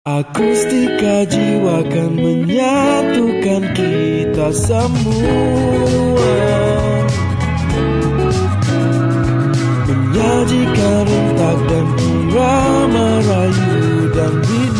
Akustika jiwa kan menyatukan kita semua. Menyajikan rentak dan irama rayu dan rindu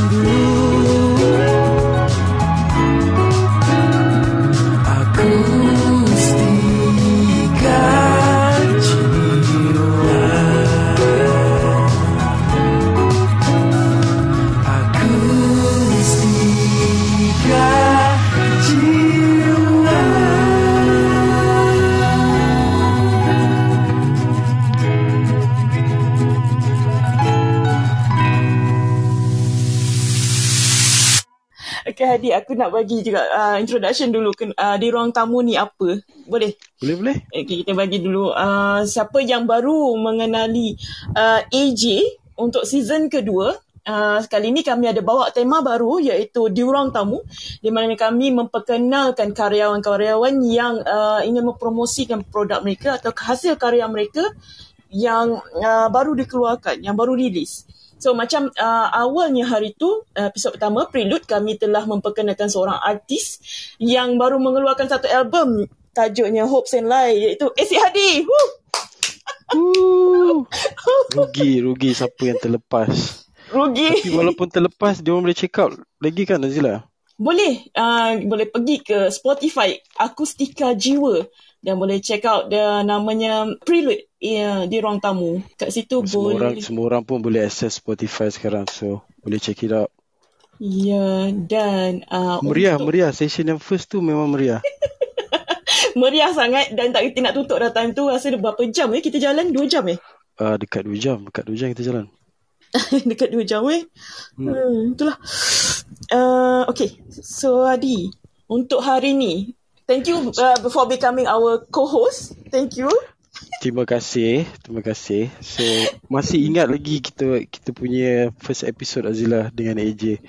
Hadi, aku nak bagi juga uh, introduction dulu ke, uh, di ruang tamu ni apa. Boleh? Boleh boleh. Okay, kita bagi dulu. Uh, siapa yang baru mengenali uh, AJ untuk season kedua, Uh, kali ini kami ada bawa tema baru iaitu di ruang tamu di mana kami memperkenalkan karyawan-karyawan yang uh, ingin mempromosikan produk mereka atau hasil karya mereka yang uh, baru dikeluarkan, yang baru rilis. So macam uh, awalnya hari tu uh, episod pertama Prelude kami telah memperkenalkan seorang artis yang baru mengeluarkan satu album tajuknya Hopes and Lies iaitu Asyik Hadi. Woo! Woo. rugi, rugi siapa yang terlepas. Rugi. Tapi walaupun terlepas, dia orang boleh check out lagi kan Nazila? Boleh uh, boleh pergi ke Spotify Akustika Jiwa dan boleh check out dia namanya Prelude ya, di ruang tamu. Kat situ Semua orang, boleh. semua orang pun boleh access Spotify sekarang. So, boleh check it out. Ya dan uh, Meriah, untuk- meriah. Session yang first tu memang meriah. meriah sangat dan tak kita nak tutup dah time tu rasa dah berapa jam eh kita jalan 2 jam eh Uh, dekat 2 jam. Dekat 2 jam kita jalan. dekat 2 jam eh hmm. hmm itulah uh, okay so Adi untuk hari ni thank you uh, for becoming our co-host thank you Terima kasih, terima kasih. So masih ingat lagi kita kita punya first episode Azila dengan AJ.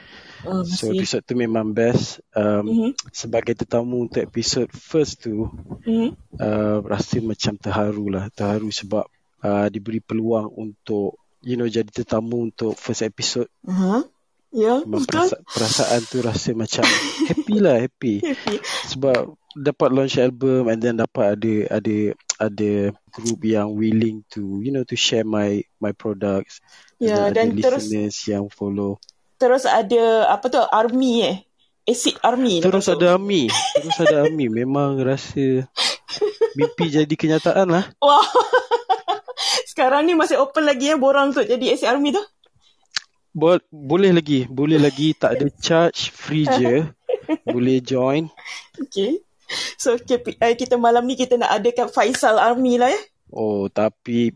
uh, So episode tu memang best. Um, Mhm. Sebagai tetamu untuk episode first tu, mm-hmm. uh, rasa macam terharu lah. Terharu sebab uh, diberi peluang untuk you know jadi tetamu untuk first episode. uh-huh. ya Memang betul perasa- perasaan tu rasa macam happy lah, happy. happy Sebab dapat launch album and then dapat ada ada ada group yang willing to you know to share my my products. Ya, and dan ada terus- listeners yang follow. terus ada apa tu army eh acid army Terus lepas tu. ada Ami. Terus ada Ami. Memang rasa mimpi jadi kenyataan lah. Wah. Sekarang ni masih open lagi ya borang untuk jadi AC Army tu. Bo- boleh lagi. Boleh lagi. Tak ada charge. Free je. boleh join. Okay. So KPI kita malam ni kita nak adakan Faisal Army lah ya. Oh, tapi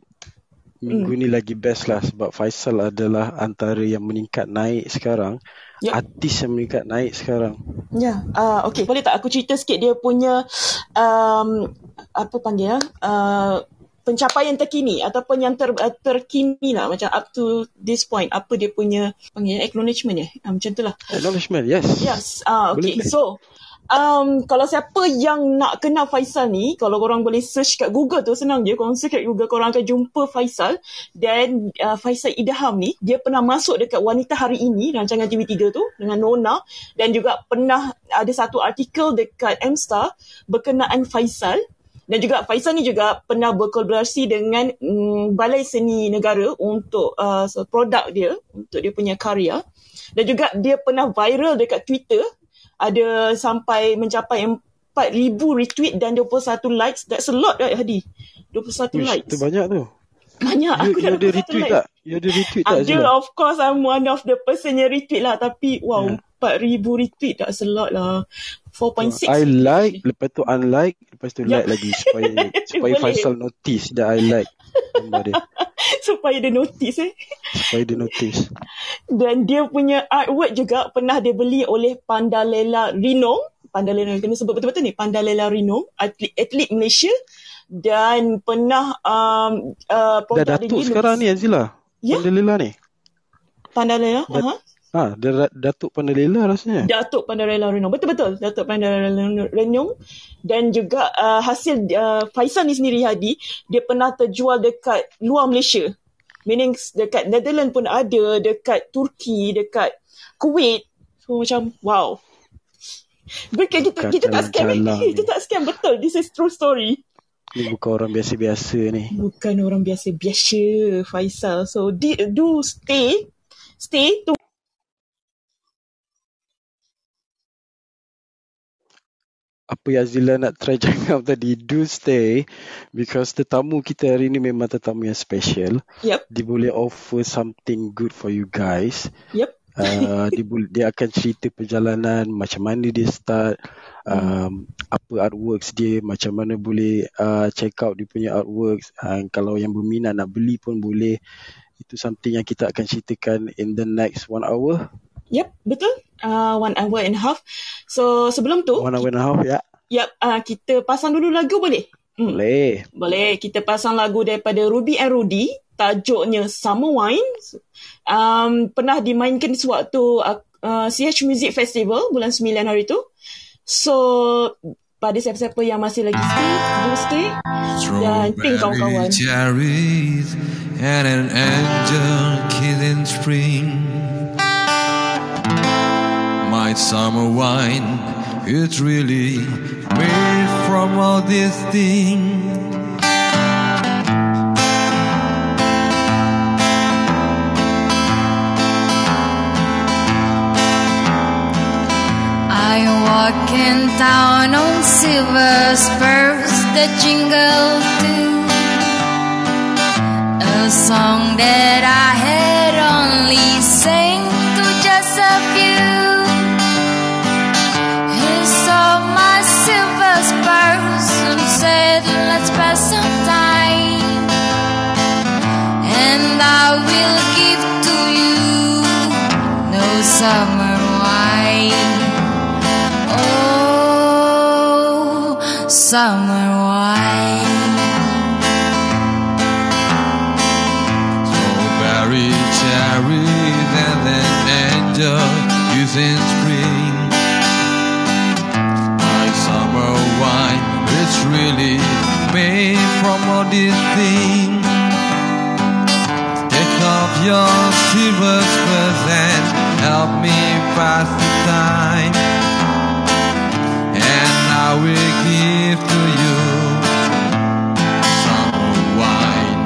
minggu Hmm. ni lagi best lah. Sebab Faisal adalah antara yang meningkat naik sekarang. Yep. Artis yang meningkat naik sekarang. Ya. Uh, okay. Boleh tak aku cerita sikit dia punya um, apa panggil ya? Uh, pencapaian terkini ataupun yang ter, uh, terkini lah macam up to this point apa dia punya panggil acknowledgement ya uh, macam tu lah Acknowledgement, yes. Yes. Ah, okay. Boleh, boleh. So, um, kalau siapa yang nak kenal Faisal ni, kalau korang boleh search kat Google tu, senang je. Korang search kat Google, korang akan jumpa Faisal. Dan uh, Faisal Idham ni, dia pernah masuk dekat Wanita Hari Ini, rancangan TV3 tu, dengan Nona. Dan juga pernah ada satu artikel dekat M-Star berkenaan Faisal. Dan juga Faisal ni juga pernah berkolaborasi dengan mm, Balai Seni Negara untuk uh, produk dia, untuk dia punya karya. Dan juga dia pernah viral dekat Twitter. Ada sampai mencapai 4,000 retweet dan 21 likes. That's a lot right Hadi? 21 Uish, likes. tu banyak tu. Banyak. You, Aku you dah ada 21 retweet likes. tak? You ada retweet tak? Ada of course I'm one of the person yang retweet lah. Tapi wow, Yeah. 4,000 retweet that's a lot lah. 4.6. I like, lepas tu unlike, lepas tu Ya. like lagi supaya supaya. Faisal notice that I like gambar dia. Supaya dia notice eh. Supaya dia notice. Dan dia punya artwork juga pernah dibeli oleh Pandalela Rinong. Pandalela, kena sebut betul-betul ni. Pandalela Rinong, atlet, atlet Malaysia. Dan pernah um, uh, Dah datuk dia sekarang ni Azila. Ya. Pandalela ni. Pandalela, aha. Ha, Datuk Pandalela rasanya. Datuk Pandalela Renong. Betul-betul. Datuk Pandalela Renong. Dan juga uh, hasil uh, Faisal ni sendiri Hadi, dia pernah terjual dekat luar Malaysia. Meaning dekat Netherlands pun ada, dekat Turki, dekat Kuwait. So macam wow. Bukan kita, kita tak scam eh. jalan-jalan Kita tak scam betul. This is true story. Ni bukan orang biasa-biasa ni. Bukan orang biasa-biasa Faisal. So di, do stay. Stay to Apa yang Zila nak try cakap tadi, do stay because tetamu kita hari ni memang tetamu yang special. Yep. Dia boleh offer something good for you guys. Yep. Uh, dia, boleh, dia akan cerita perjalanan, macam mana dia start, um, apa artworks dia, macam mana boleh uh, check out dia punya artworks. Uh, kalau yang berminat nak beli pun boleh. Itu something yang kita akan ceritakan in the next one hour. Yep, betul. Uh, one hour and a half. So sebelum tu, One hour and a half ya. yep, uh, kita pasang dulu lagu boleh? Hmm. Boleh. Boleh. Kita pasang lagu daripada Ruby and Rudy. Tajuknya Summer Wine. Um, pernah dimainkan sewaktu uh, uh, CH Music Festival bulan 9 hari tu. So, pada siapa-siapa yang masih lagi stay, do stay. Dan ping kawan-kawan. Strawberry cherries and an angel kiss in spring. My summer wine, it's really made from all these things. I walk in town on silver spurs that jingle too. A song that I had only sang to just a few. Said, Let's pass some time. And I will give to you no summer wine. Oh, summer wine. All these things. Take off your silver spurs and help me pass the time. And I will give to you summer wine.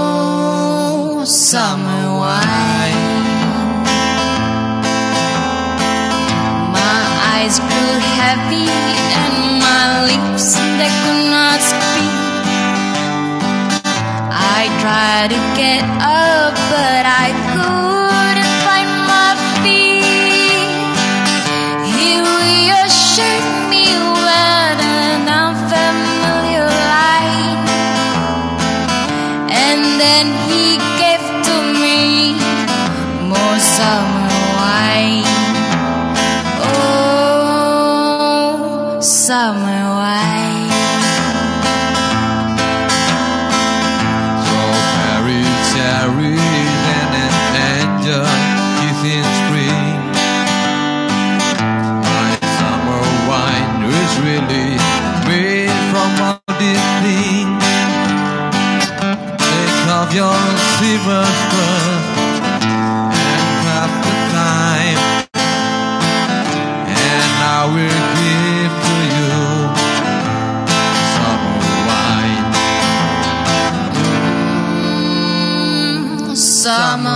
Oh, summer wine. My eyes grew heavy and my lips they could not speak. I tried to get up, but I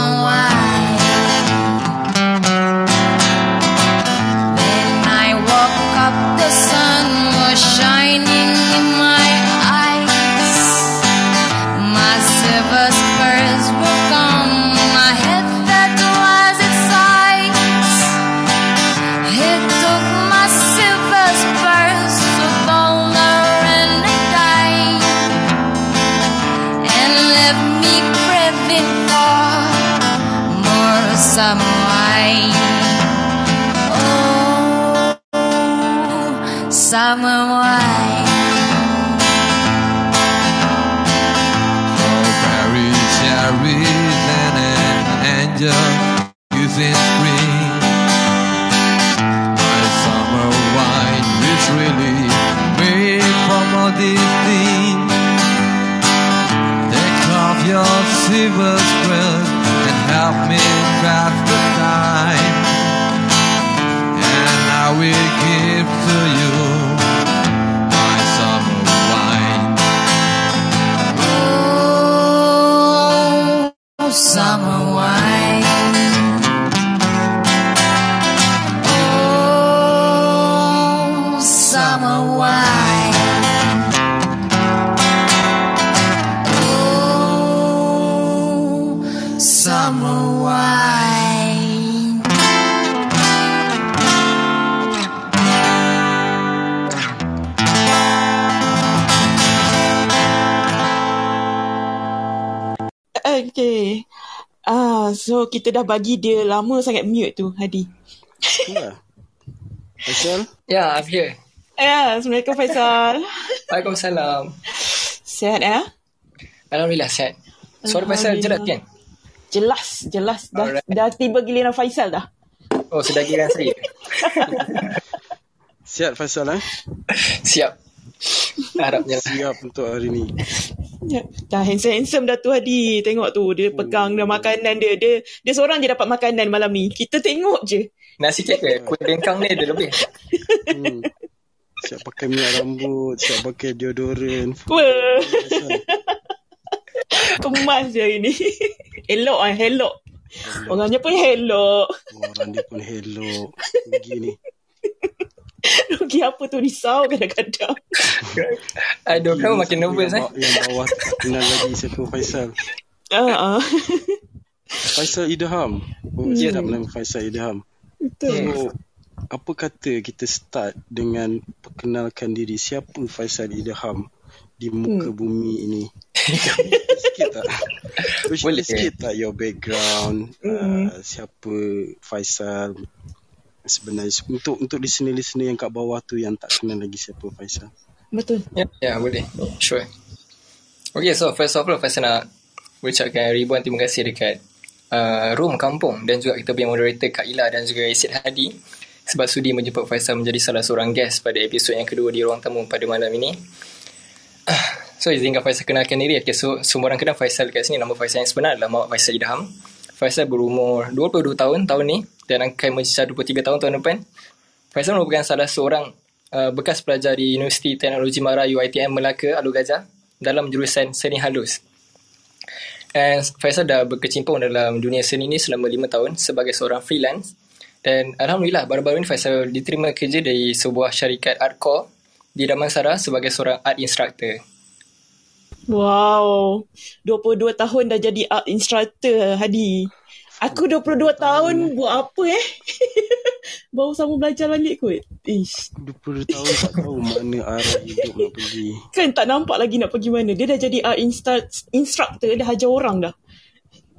summer wine. Summer wine. And an angel in spring. My summer wine really made from all these things. silver and help me pass the time. And I will give to you summer wine. So kita dah bagi dia lama sangat mute tu, Hadi. Itulah. Faisal? Ya, I'm here. Ya, Assalamualaikum Faisal. Waalaikumsalam. Sihat ya? Alhamdulillah, sihat. Suara Faisal jelas kan? Jelas, jelas. Dah, Alright. dah tiba giliran Faisal dah. Oh, sudah giliran saya. Sihat Faisal eh? Siap. Harapnya lah. Siap untuk hari ni. Ya, dah handsome-handsome dah tu Hadi. Tengok tu, dia pegang dah makanan dia. Dia dia seorang je dapat makanan malam ni. Kita tengok je. Nasi cake ke? Kuih bengkang ni ada lebih. Hmm. Siap pakai minyak rambut, siap pakai deodorant. Wah, kemas je hari ni. Elok ah, elok. Orangnya pun elok. Orang dia pun hello. Begini. Rugi apa tu risau kadang-kadang. Aduh, kamu makin nervous eh. yang, ba- yang bawah tak kenal lagi siapa Faisal. Ah, ah. Faisal Idham. Oh, Hmm. sedap nama Faisal Idham. Betul. So, apa kata kita start dengan perkenalkan diri siapa Faisal Idham di muka Hmm. bumi ini? sikit tak? Boleh Boleh. sikit tak your background? Hmm. Uh, siapa Faisal sebenarnya untuk untuk listener-listener yang kat bawah tu yang tak kenal lagi siapa Faisal. Betul. Ya, ya boleh. Sure. Okay, so first of all, Faisal nak ucapkan ribuan terima kasih dekat uh, Room Kampung dan juga kita punya moderator Kak Ila dan juga Isid Hadi sebab sudi menjemput Faisal menjadi salah seorang guest pada episod yang kedua di Ruang Tamu pada malam ini. Ah, So, izinkan Faisal kenalkan diri. Okay, so, semua orang kenal Faisal dekat sini. Nama Faisal yang sebenar adalah Muhammad Faisal Idham. Faisal berumur 22 tahun tahun ni dan akan mencecah 23 tahun tahun depan. Faisal merupakan salah seorang uh, bekas pelajar di Universiti Teknologi Mara UiTM Melaka, Alur Gajah dalam jurusan seni halus. And Faisal dah berkecimpung dalam dunia seni ni selama 5 tahun sebagai seorang freelance. Dan Alhamdulillah baru-baru ni Faisal diterima kerja dari sebuah syarikat Artcore di Damansara sebagai seorang art instructor. Wow. 22 tahun dah jadi art instructor Hadi. Aku 22 tahun buat apa eh? Baru sama belajar balik kot. Ish. 20 tahun tak tahu mana arah hidup nak pergi. Kan tak nampak lagi nak pergi mana. Dia dah jadi art insta- instructor. Dah ajar orang dah.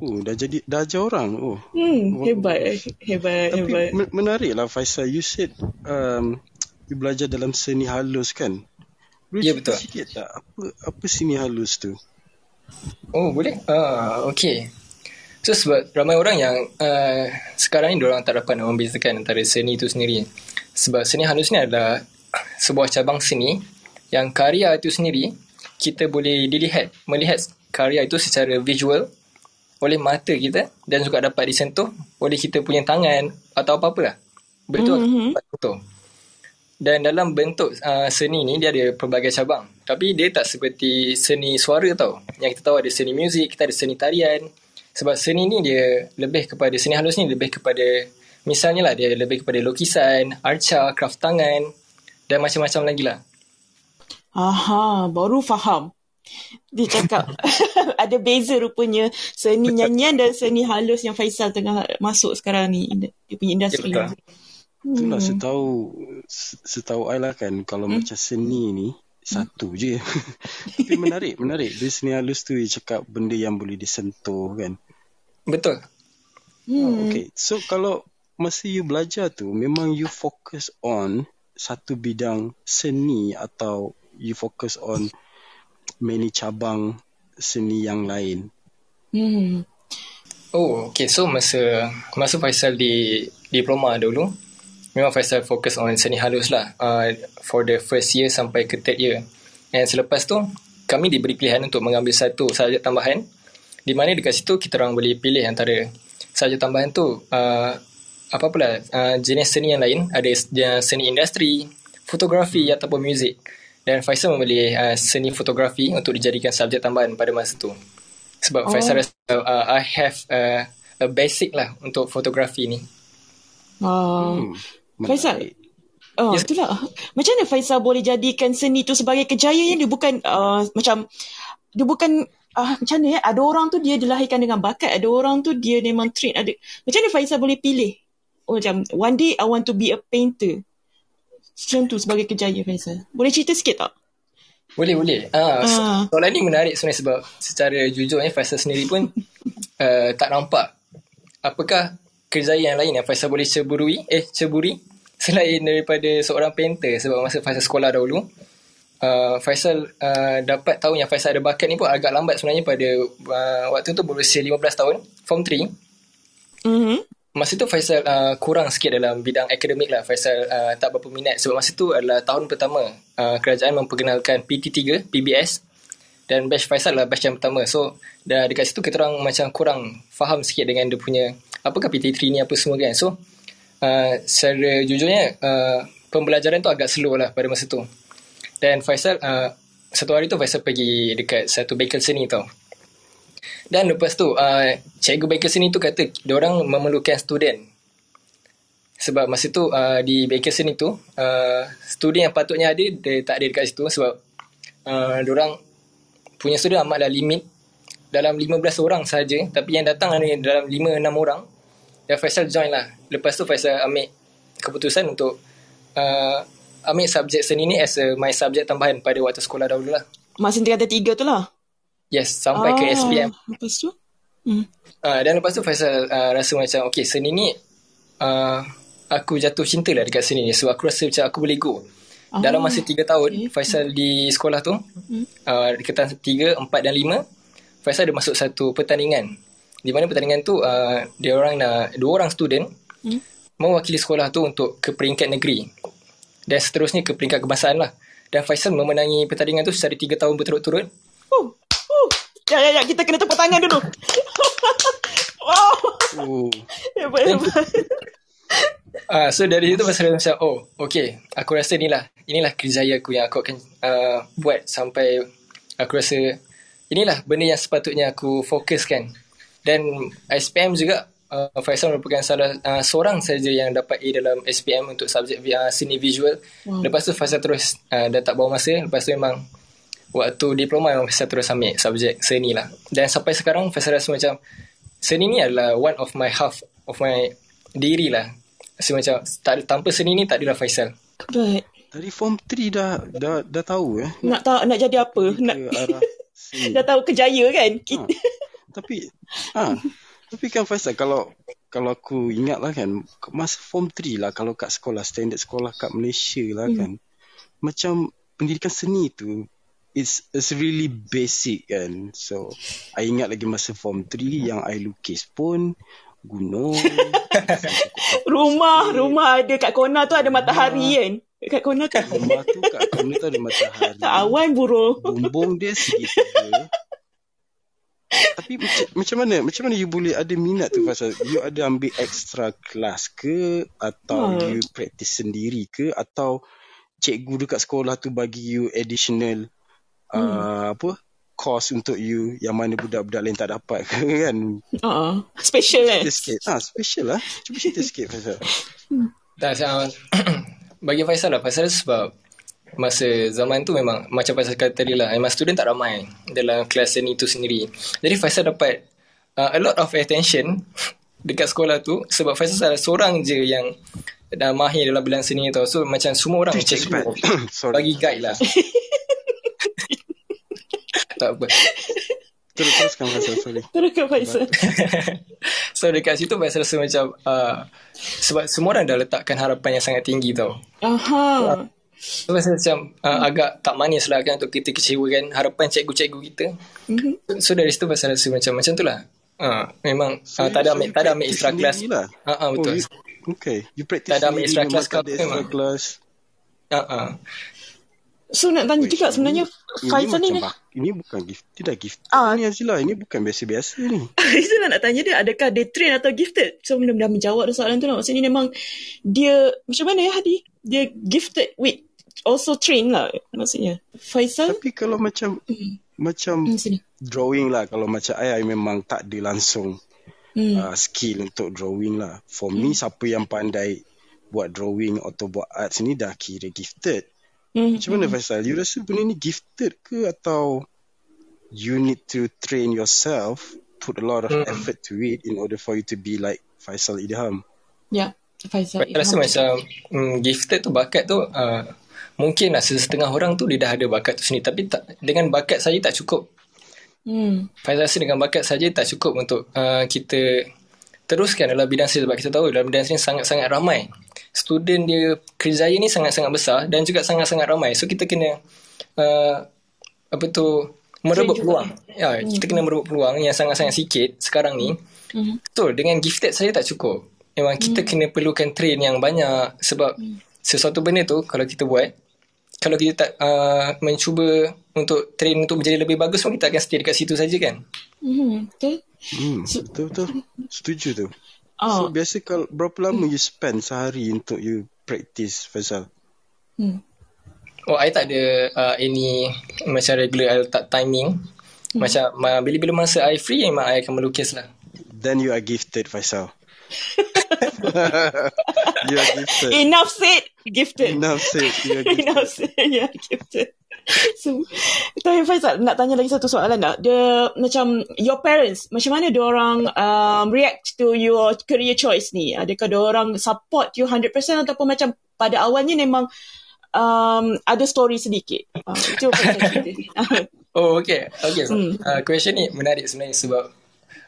Oh, dah jadi dah ajar orang. Oh. Hmm, hebat. eh. Hebat, Tapi hebat. men- menarik lah Faisal. You said um, you belajar dalam seni halus kan? Boleh Ya, cerita betul. sikit tak? Apa apa seni halus tu? Oh boleh? Ah, okay. So sebab ramai orang yang uh, sekarang ni orang tak dapat nak membezakan antara seni itu sendiri. Sebab seni halus ni adalah sebuah cabang seni yang karya itu sendiri kita boleh dilihat, melihat karya itu secara visual oleh mata kita dan juga dapat disentuh oleh kita punya tangan atau apa-apalah. Betul? Mhm. Betul. Dan dalam bentuk uh, seni ni dia ada pelbagai cabang. Tapi dia tak seperti seni suara tau. Yang kita tahu ada seni muzik, kita ada seni tarian. Sebab seni ni dia lebih kepada, seni halus ni lebih kepada, misalnya lah dia lebih kepada lukisan, arca, kraft tangan dan macam-macam lagi lah. Aha, baru faham. Dia cakap ada beza rupanya seni nyanyian dan seni halus yang Faisal tengah masuk sekarang ni. Dia punya industri. Ya, betul. Itulah Hmm. setahu se- setahu I lah kan kalau Hmm. macam seni ni satu je. Tapi menarik, menarik. Dia seni halus tu dia cakap benda yang boleh disentuh kan. Betul. Hmm. Okay, so kalau masa you belajar tu memang you fokus on satu bidang seni atau you fokus on many cabang seni yang lain. Hmm. Oh, okay. So masa masa Faisal di diploma dulu, memang Faisal fokus on seni halus lah uh, for the first year sampai ke third year. And selepas tu, kami diberi pilihan untuk mengambil satu subjek tambahan Di mana dekat situ kita orang boleh pilih antara subjek tambahan tu uh, apa pula uh, jenis seni yang lain ada jenis seni industri, fotografi ataupun muzik. Dan Faisal memilih uh, seni fotografi untuk dijadikan subjek tambahan pada masa tu. Sebab oh. Faisal rasa uh, I have uh, a basic lah untuk fotografi ni. Uh, Hmm, Faisal. Oh, Yes. itulah. Macam mana Faisal boleh jadikan seni tu sebagai kejayaan dia bukan uh, macam dia bukan uh, macam mana ya? Ada orang tu dia dilahirkan dengan bakat, ada orang tu dia memang train. Ada macam mana Faisal boleh pilih? Oh macam one day I want to be a painter. Macam tu sebagai kejayaan Faisal. Boleh cerita sikit tak? Boleh, boleh. Ah, so, Ah. soalan ni menarik sebenarnya sebab secara jujurnya Faisal sendiri pun uh, tak nampak apakah kejayaan yang lain yang Faisal boleh ceburui, eh ceburi selain daripada seorang painter sebab masa Faisal sekolah dahulu uh, Faisal uh, dapat tahu yang Faisal ada bakat ni pun agak lambat sebenarnya pada uh, waktu tu berusia 15 tahun, form 3. Mhm. Masa tu Faisal uh, kurang sikit dalam bidang akademik lah. Faisal uh, tak berapa minat sebab masa tu adalah tahun pertama uh, kerajaan memperkenalkan PT3, PBS dan batch Faisal lah batch yang pertama. So dah dekat situ kita orang macam kurang faham sikit dengan dia punya apakah PT3 ni apa semua kan. So uh, secara jujurnya uh, pembelajaran tu agak slow lah pada masa tu. Dan Faisal uh, satu hari tu Faisal pergi dekat satu bengkel seni tau. Dan lepas tu uh, cikgu bengkel seni tu kata orang memerlukan student. Sebab masa tu uh, di bengkel seni tu uh, student yang patutnya ada dia tak ada dekat situ sebab uh, orang punya student amatlah limit dalam 15 orang saja tapi yang datang ada dalam 5 6 orang. Dan Faisal join lah. Lepas tu Faisal ambil keputusan untuk uh, ambil subjek seni ni as a my subjek tambahan pada waktu sekolah dahulu lah. Masa tingkatan tiga tu lah. Yes, sampai ke SPM. Lepas tu? Hmm. Uh, dan lepas tu Faisal uh, rasa macam okay seni ni uh, aku jatuh cinta lah dekat seni ni sebab aku rasa macam aku boleh go. Ah, Dalam masa 3 tahun okay. Faisal di sekolah tu uh, Dekatan 3, 4 dan 5 Faisal ada masuk satu pertandingan Di mana pertandingan tu uh, Dia orang nak Dua orang student Hmm. Mewakili sekolah tu untuk ke peringkat negeri Dan seterusnya ke peringkat kebangsaan lah Dan Faisal memenangi pertandingan tu secara 3 tahun berturut-turut Uh, uh. Ya, ya, ya. Kita kena tepuk tangan dulu. wow. Oh, Hebat, hebat. Ah, so dari situ pasal macam oh okay aku rasa inilah inilah kerjaya aku yang aku akan uh, buat sampai aku rasa inilah benda yang sepatutnya aku fokuskan dan SPM juga uh, Faisal merupakan salah uh, seorang saja yang dapat A dalam SPM untuk subjek uh, seni visual Wow. lepas tu Faisal terus uh, dah tak bawa masa lepas tu memang waktu diploma memang Faisal terus ambil subjek seni lah dan sampai sekarang Faisal rasa macam seni ni adalah one of my half of my diri lah Rasa macam tak, tanpa seni ni tak adalah Faisal. Hebat. dari form 3 dah dah dah tahu eh. Nak tahu nak jadi apa? Nak arah dah tahu kejaya kan? Ha. Tapi ah, tapi kan Faisal kalau kalau aku ingat lah kan masa form 3 lah kalau kat sekolah standard sekolah kat Malaysia lah Hmm. kan macam pendidikan seni tu it's, it's really basic kan so I ingat lagi masa form 3 yang I lukis pun gunung rumah, rumah ada kat corner tu ada matahari kan? Kat corner tu rumah tu kat corner tu ada matahari awan burung. bumbung dia segitiga tapi macam, macam mana macam mana you boleh ada minat tu pasal you ada ambil extra class ke? Atau Hmm. you practice sendiri ke? Atau cikgu dekat sekolah tu bagi you additional uh, apa course untuk you yang mana budak-budak lain tak dapat ke kan? Uh-uh. Special cerita sikit. Ah special lah. Cuba cerita sikit pasal. Tak, uh, bagi Faisal lah. Faisal sebab masa zaman tu memang macam Faisal kata tadi lah. Memang student tak ramai dalam kelas seni tu sendiri. Jadi Faisal dapat uh, a lot of attention dekat sekolah tu sebab Faisal salah seorang je yang dah mahir dalam bidang seni tau. So macam semua orang cikgu sorry bagi guide lah. tak apa. terus teruskan pasal sorry Terus ke Faisal. so dekat situ Faisal rasa macam uh, sebab semua orang dah letakkan harapan yang sangat tinggi tau. Aha. So rasa macam uh, agak tak manis lah kan untuk kita kecewakan harapan cikgu-cikgu kita. Mhm. So dari situ pasal rasa macam macam tu lah. Uh, memang uh, tak ada ambil, tak ada ambil extra class. Lah. Uh, uh, betul. Oh, you, okay. You practice Tak ada ambil extra class tak ke ada memang. class. Uh, uh. So nak tanya juga sebenarnya Ini ni macam ni. bak- ini bukan gift, tidak gift. Ah. Ni Azila, ini bukan biasa-biasa ni. Itu nak tanya dia adakah dia train atau gifted? So benda dah menjawab soalan tu lah. Maksudnya memang dia macam mana ya Hadi? Dia gifted with also train lah maksudnya. Faisal? Tapi kalau macam macam Hmm, sini. drawing lah, kalau macam I, I memang tak ada langsung Hmm. uh, skill untuk drawing lah. For me, siapa yang pandai buat drawing atau buat arts ni dah kira gifted. Hmm. Macam mana Faisal? You rasa benda ni gifted ke atau you need to train yourself, put a lot of Hmm. effort to it in order for you to be like Faisal Idham? Ya, Faisal. Saya rasa macam mm, gifted tu bakat tu uh, mungkin lah setengah orang tu dia dah ada bakat tu sendiri tapi tak, dengan bakat saja tak cukup. Hmm. Saya rasa dengan bakat saja tak cukup untuk uh, kita teruskan dalam bidang seni sebab kita tahu dalam bidang seni sangat-sangat ramai. Student dia kerjaya ni sangat-sangat besar dan juga sangat-sangat ramai. So kita kena uh, apa tu merebut juga. peluang. Ya, kita kena merebut peluang yang sangat-sangat sikit sekarang ni. Hmm. Betul, dengan gifted saya tak cukup. Memang kita kena perlukan train yang banyak sebab sesuatu benda tu kalau kita buat kalau kita tak uh, mencuba untuk train untuk menjadi lebih bagus pun kita akan stay dekat situ saja kan. Hmm. Betul? Hmm, betul-betul. Setuju tu. Oh. So, biasa kalau berapa lama you spend sehari untuk you practice Faisal? Hmm. Oh, I tak ada uh, any macam regular I letak timing. Macam uh, bila-bila masa I free memang I akan melukis lah. Then you are gifted Faisal. you are gifted. Enough said, gifted. Enough said. You are gifted. Enough said, yeah, gifted. So, tapi Faisal, nak tanya lagi satu soalan tak? Dia macam, your parents, macam mana dia orang um, react to your career choice ni? Adakah dia orang support you 100% ataupun macam pada awalnya memang um, ada story sedikit? Uh, itu Faisal cerita. Oh, okay. Okay, so, Hmm. uh, question ni menarik sebenarnya sebab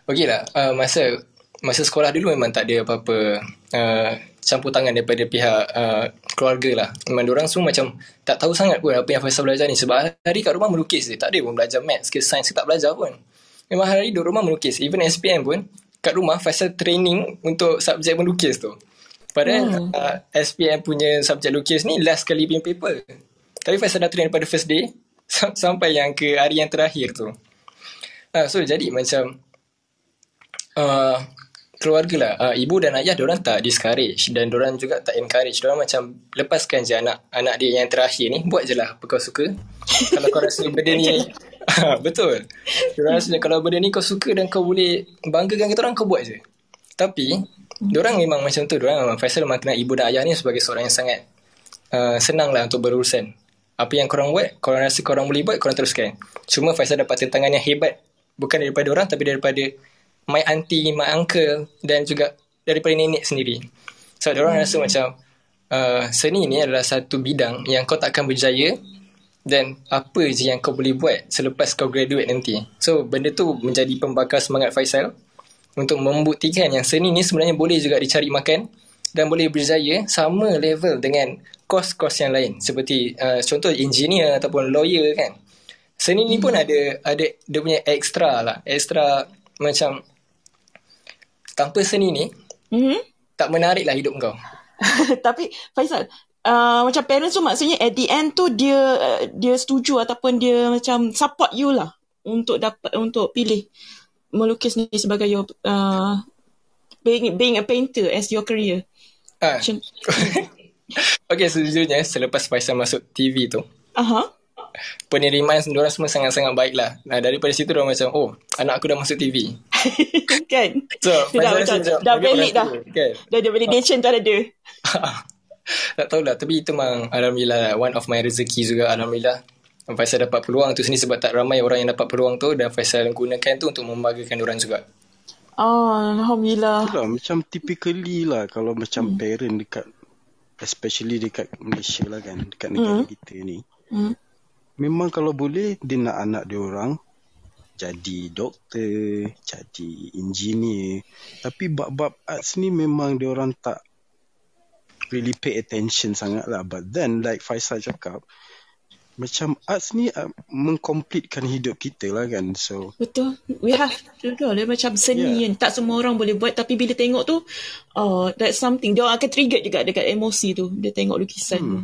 okay lah, uh, masa masa sekolah dulu memang tak ada apa-apa uh, campur tangan daripada pihak uh, keluarga lah. Memang orang semua macam tak tahu sangat pun apa yang Faisal belajar ni sebab hari kat rumah melukis je. Tak ada pun belajar maths ke sains ke tak belajar pun. Memang hari duduk rumah melukis. Even SPM pun kat rumah Faisal training untuk subjek melukis tu. Padahal Hmm. uh, SPM punya subjek lukis ni last kali punya paper. Tapi Faisal dah train daripada first day sam- sampai yang ke hari yang terakhir tu. Uh, so jadi macam uh, keluarga lah, uh, ibu dan ayah diorang tak discourage dan diorang juga tak encourage. Diorang macam lepaskan je anak anak dia yang terakhir ni, buat je lah apa kau suka. kalau kau rasa benda ni Ah, betul. Diorang rasa kalau benda ni kau suka dan kau boleh banggakan kita orang kau buat je. Tapi diorang memang macam tu, diorang memang Faisal memang kenal ibu dan ayah ni sebagai seorang yang sangat uh, senang lah untuk berurusan. Apa yang korang buat, korang rasa korang boleh buat, korang teruskan. Cuma Faisal dapat tentangan yang hebat bukan daripada orang tapi daripada my auntie, my uncle dan juga daripada nenek sendiri. So, so, orang rasa macam uh, seni ni adalah satu bidang yang kau takkan berjaya dan apa je yang kau boleh buat selepas kau graduate nanti. So, benda tu menjadi pembakar semangat Faisal untuk membuktikan yang seni ni sebenarnya boleh juga dicari makan dan boleh berjaya sama level dengan kos-kos yang lain seperti uh, contoh engineer ataupun lawyer kan. Seni ni pun ada ada dia punya extra lah, extra macam tanpa seni ni Mhm. tak menarik lah hidup kau. Tapi Faisal, uh, macam parents tu maksudnya at the end tu dia uh, dia setuju ataupun dia macam support you lah untuk dapat untuk pilih melukis ni sebagai your uh, being being a painter as your career. Ha. Macam Okay, sejujurnya selepas Faisal masuk TV tu, aha. Penerimaan diorang semua sangat-sangat baik lah. Nah, daripada situ diorang macam, oh, anak aku dah masuk TV. kan? So, dah macam dah orang valid dah. Kan? Dah ada validation tu ada dia. tak tahulah, tapi itu memang Alhamdulillah lah, one of my rezeki juga Alhamdulillah. Faisal dapat peluang tu sini sebab tak ramai orang yang dapat peluang tu dan Faisal gunakan tu untuk membanggakan orang juga. Oh, Alhamdulillah. Itulah macam typically lah kalau macam parent dekat especially dekat Malaysia lah kan dekat negara kita ni. Hmm. Memang kalau boleh dia nak anak dia orang jadi doktor, jadi engineer. Tapi bab-bab arts ni memang dia orang tak really pay attention sangat lah. But then like Faisal cakap, macam arts ni uh, mengkomplitkan hidup kita lah kan. So Betul. We have betul. Dia macam seni Yeah. yeah. tak semua orang boleh buat tapi bila tengok tu oh that's something dia akan trigger juga dekat emosi tu. Dia tengok lukisan hmm. tu.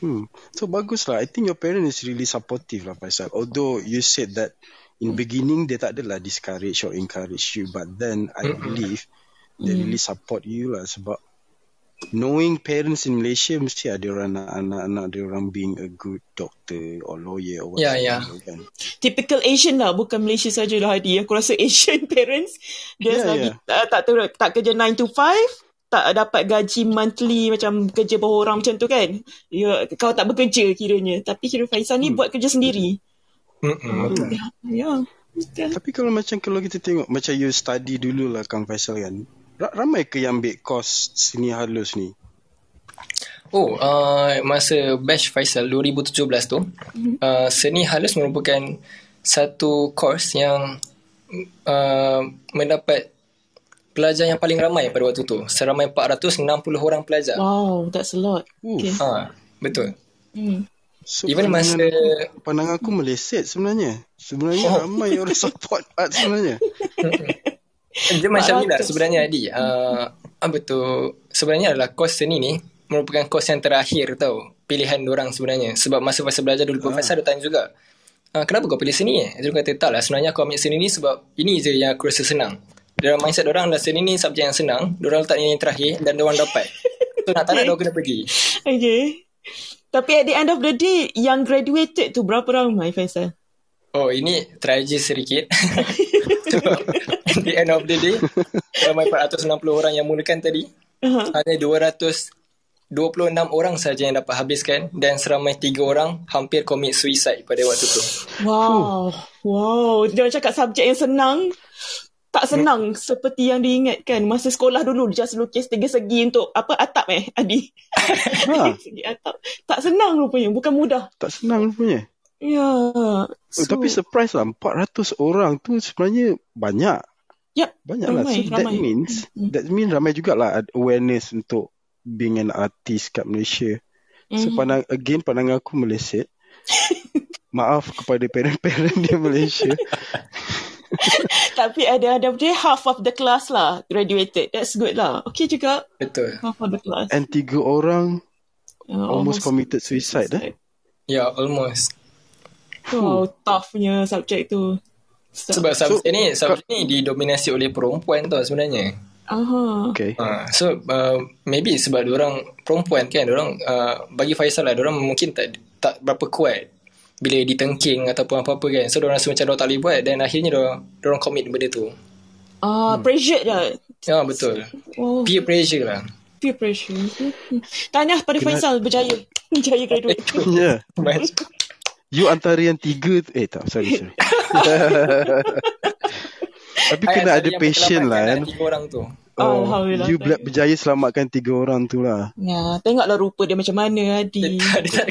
Hmm. So bagus lah. I think your parent is really supportive lah Faisal. Although you said that in beginning dia tak adalah discourage or encourage you. But then I believe they really support you lah sebab knowing parents in Malaysia mesti ada orang nak anak-anak dia orang being a good doctor or lawyer or Ya, ya. whatsoever kan. Typical Asian lah Bukan Malaysia saja lah Hadi Aku rasa Asian parents Dia Yeah, lagi yeah. uh, tak, ter, tak kerja 9 to 5 Tak dapat gaji monthly Macam kerja bawah orang macam tu kan ya, Kau tak bekerja kiranya Tapi kira Faisal ni buat kerja sendiri Mm-mm. Ya, ya. betul. Tapi kalau macam kalau kita tengok macam you study dulu lah Kang Faisal kan. Ra- Ramai ke yang ambil course seni halus ni? Oh, uh, masa batch Faisal 2017 tu, uh, seni halus merupakan satu course yang uh, mendapat pelajar yang paling ramai pada waktu tu. Seramai 460 orang pelajar. Wow That's a lot okay. Ha, betul. hmm. So Even pandangan masa- aku, pandangan aku meleset sebenarnya. Sebenarnya Oh. ramai orang support art sebenarnya. Dia macam ni lah 400. sebenarnya Adi. Uh, apa tu, sebenarnya adalah kos seni ni merupakan kos yang terakhir tau. Pilihan orang sebenarnya. Sebab masa Faisal belajar dulu, Profesor ada tanya juga. Uh, kenapa kau pilih seni eh? Dia kata, tak lah. Sebenarnya aku ambil seni ni sebab ini je yang aku rasa senang. Dalam mindset orang dah seni ni subjek yang senang. Diorang letak yang terakhir dan diorang dapat. So nak tak nak diorang kena pergi. Okay Tapi at the end of the day Yang graduated tu Berapa ramai Faisal? Oh, ini tragis sedikit. Sebab at the end of the day, ramai 460 orang yang mulakan tadi, Uh-huh. hanya 226 orang saja yang dapat habiskan dan seramai 3 orang hampir commit suicide pada waktu tu. Wow, wow. Dia cakap subjek yang senang. Tak senang seperti yang diingatkan masa sekolah dulu just lukis tiga segi untuk apa atap eh Adi. Ha, segi atap. Tak senang rupanya, bukan mudah. tak senang rupanya. Ya. Oh, tapi surprise lah 400 orang tu sebenarnya banyak. Yep, Banyak lah. ramai, So that ramai. means that means ramai jugalah awareness untuk being an artist kat Malaysia. So Mhm. pandang again pandangan aku meleset. Maaf kepada parent-parent di Malaysia. Tapi ada ada dia half of the class lah graduated. That's good lah. Okay juga. Betul. Half of the class. And tiga orang Uh, almost committed suicide eh. Ya, almost. Wow, toughnya subjek tu. Sebab subjek ni, subjek ni didominasi oleh perempuan tau sebenarnya. Aha. Okay. Uh, so uh, maybe sebab orang perempuan kan orang uh, bagi Faisal lah orang mungkin tak tak berapa kuat bila ditengking ataupun apa-apa kan so orang rasa macam orang tak boleh buat dan akhirnya orang orang commit benda tu Ah, pressure dah. ya betul Oh, peer pressure lah peer pressure. Hmm. Tahniah pada Kena- Faisal berjaya. Berjaya graduate. Yeah. Macam- You antara yang tiga tu Eh tak sorry sorry Tapi I kena ada patient lah berkelapan kan Tiga orang tu oh, Alhamdulillah. You ber- berjaya selamatkan tiga orang tu lah Ya, tengoklah rupa dia macam mana Adi. Dia tak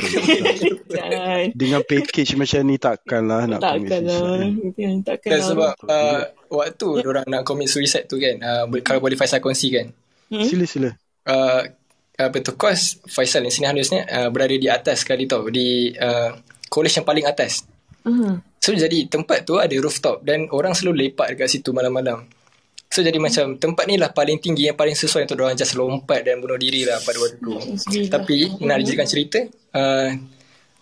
Jangan. Dengan package macam ni takkan lah nak commit Takkan lah. suicide. Takkan kan lah. sebab uh, waktu orang nak commit suicide tu kan uh, kalau boleh Faisal kongsikan Hmm? Sila sila uh, apa tu kos Faisal ni sini halus ni uh, berada di atas sekali tau di uh, college yang paling atas Uh-huh. So jadi tempat tu ada rooftop dan orang selalu lepak dekat situ malam-malam. So jadi macam tempat ni lah paling tinggi yang paling sesuai untuk orang just lompat dan bunuh diri lah pada waktu tu. Tapi nak dijadikan cerita, uh,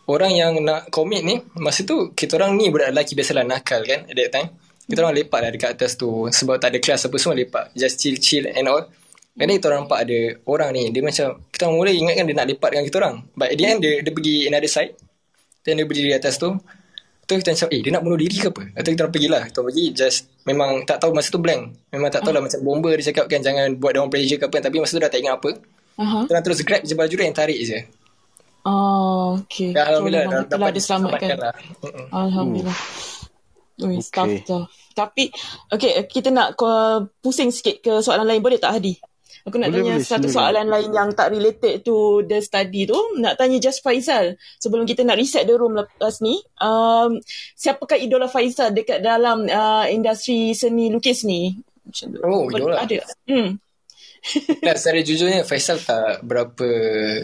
orang yang nak commit ni, masa tu kita orang ni budak lelaki biasalah nakal kan at that time. Kita orang lepak lah dekat atas tu sebab tak ada kelas apa semua lepak. Just chill chill and all. And then kita orang nampak ada orang ni, dia macam, kita orang mula ingatkan dia nak lepak dengan kita orang. But at the end dia, dia pergi another side. Then dia berdiri di atas tu. Tu kita macam, eh dia nak bunuh diri ke apa? Atau kita orang pergilah. Kita orang pergi just memang tak tahu masa tu blank. Memang tak tahu lah macam bomba dia cakap kan jangan buat orang pressure ke apa. Tapi masa tu dah tak ingat apa. Aha. Kita orang terus grab je baju dia yang tarik je. Oh, okay. Ya, Alhamdulillah. Alhamdulillah dapat ada selamatkan. lah. Alhamdulillah. Ui, Okay. tough, tough. Tapi, okay, kita nak uh, pusing sikit ke soalan lain. Boleh tak, Hadi? Aku nak Boleh, tanya boleh, satu silakan. soalan lain yang tak related to the study tu. Nak tanya just Faisal. Sebelum kita nak reset the room lepas ni. Um, siapakah idola Faisal dekat dalam uh, industri seni lukis ni? Macam. Oh, idola. Ada. Hmm. Nah, secara jujurnya Faisal tak berapa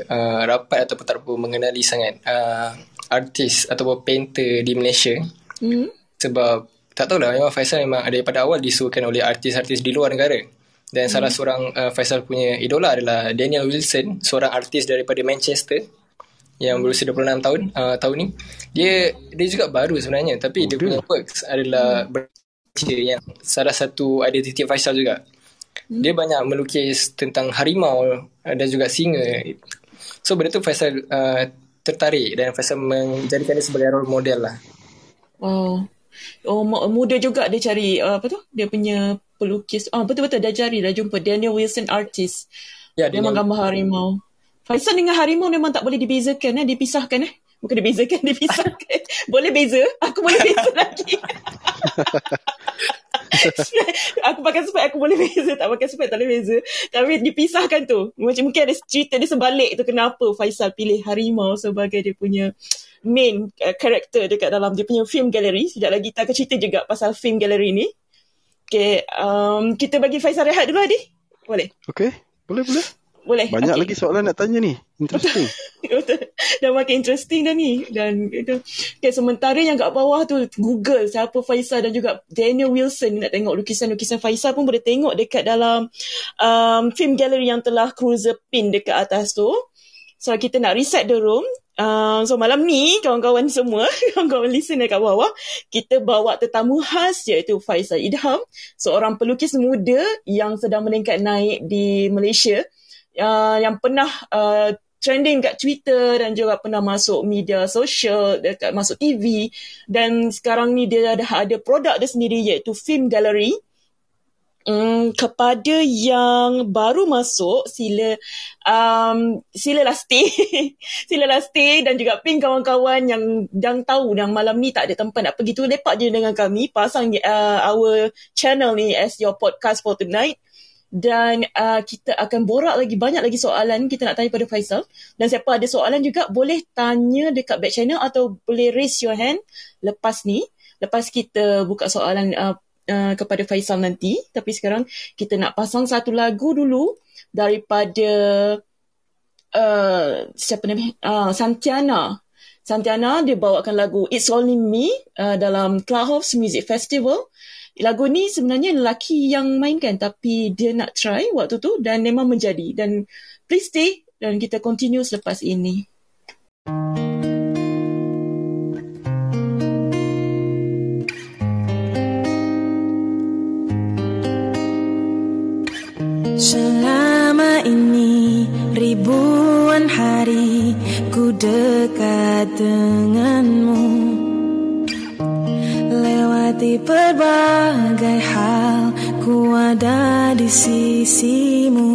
uh, rapat ataupun tak berapa mengenali sangat uh, artis ataupun painter di Malaysia. Hmm. Sebab tak tahulah memang Faisal memang daripada awal disuruhkan oleh artis-artis di luar negara. Dan Hmm. salah seorang uh, Faisal punya idola adalah Daniel Wilson, seorang artis daripada Manchester yang berusia 26 tahun uh, tahun ni. Dia dia juga baru sebenarnya tapi dia punya works adalah bercerita yang salah satu identiti Faisal juga. Dia banyak melukis tentang harimau uh, dan juga singa. So benda tu Faisal uh, tertarik dan Faisal menjadikan dia sebagai role model lah. Oh. Oh, mu- muda juga dia cari uh, apa tu? Dia punya pelukis. Ah, betul-betul dah cari dah jumpa Daniel Wilson artist. Ya, Dia memang gambar harimau. Faisal dengan harimau memang tak boleh dibezakan eh, dipisahkan eh. Bukan dibezakan, dipisahkan. boleh beza? Aku boleh beza lagi. aku pakai spek aku boleh beza tak pakai spek tak boleh beza tapi dipisahkan tu macam mungkin ada cerita dia sebalik tu kenapa Faisal pilih harimau sebagai dia punya main uh, character dekat dalam dia punya film gallery sekejap lagi kita akan cerita juga pasal film gallery ni okay um, kita bagi Faisal rehat dulu Adi boleh Okay, boleh boleh. boleh Banyak Okey. lagi soalan nak tanya ni. Interesting. Betul. dah makin interesting dah ni dan itu okay, sementara yang kat bawah tu Google siapa Faisal dan juga Daniel Wilson nak tengok lukisan-lukisan Faisal pun boleh tengok dekat dalam um, film gallery yang telah Cruiser pin dekat atas tu so kita nak reset the room Uh, so malam ni kawan-kawan semua, kawan-kawan listener kat bawah, kita bawa tetamu khas iaitu Faisal Idham, seorang pelukis muda yang sedang meningkat naik di Malaysia uh, yang pernah uh, trending kat Twitter dan juga pernah masuk media sosial, dekat masuk TV dan sekarang ni dia dah ada produk dia sendiri iaitu Film Gallery. Hmm, kepada yang baru masuk sila um, silalah stay silalah stay dan juga ping kawan-kawan yang yang tahu yang malam ni tak ada tempat nak pergi tu lepak je dengan kami. Pasang uh, our channel ni as your podcast for tonight. Dan uh, kita akan borak lagi banyak lagi soalan kita nak tanya pada Faisal. Dan siapa ada soalan juga boleh tanya dekat back channel atau boleh raise your hand lepas ni. Lepas kita buka soalan uh, uh, kepada Faisal nanti. Tapi sekarang kita nak pasang satu lagu dulu daripada uh, siapa nama uh, Santiana. Santiana dia bawakan lagu It's Only Me uh, dalam Clubhouse Music Festival. Lagu ni sebenarnya lelaki yang mainkan tapi dia nak try waktu tu dan memang menjadi. Dan please stay dan kita continue selepas ini Selama ini ribuan hari ku dekat denganmu. Lewati berbagai hal ku ada di sisimu.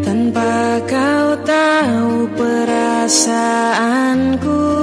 Tanpa kau tahu perasaanku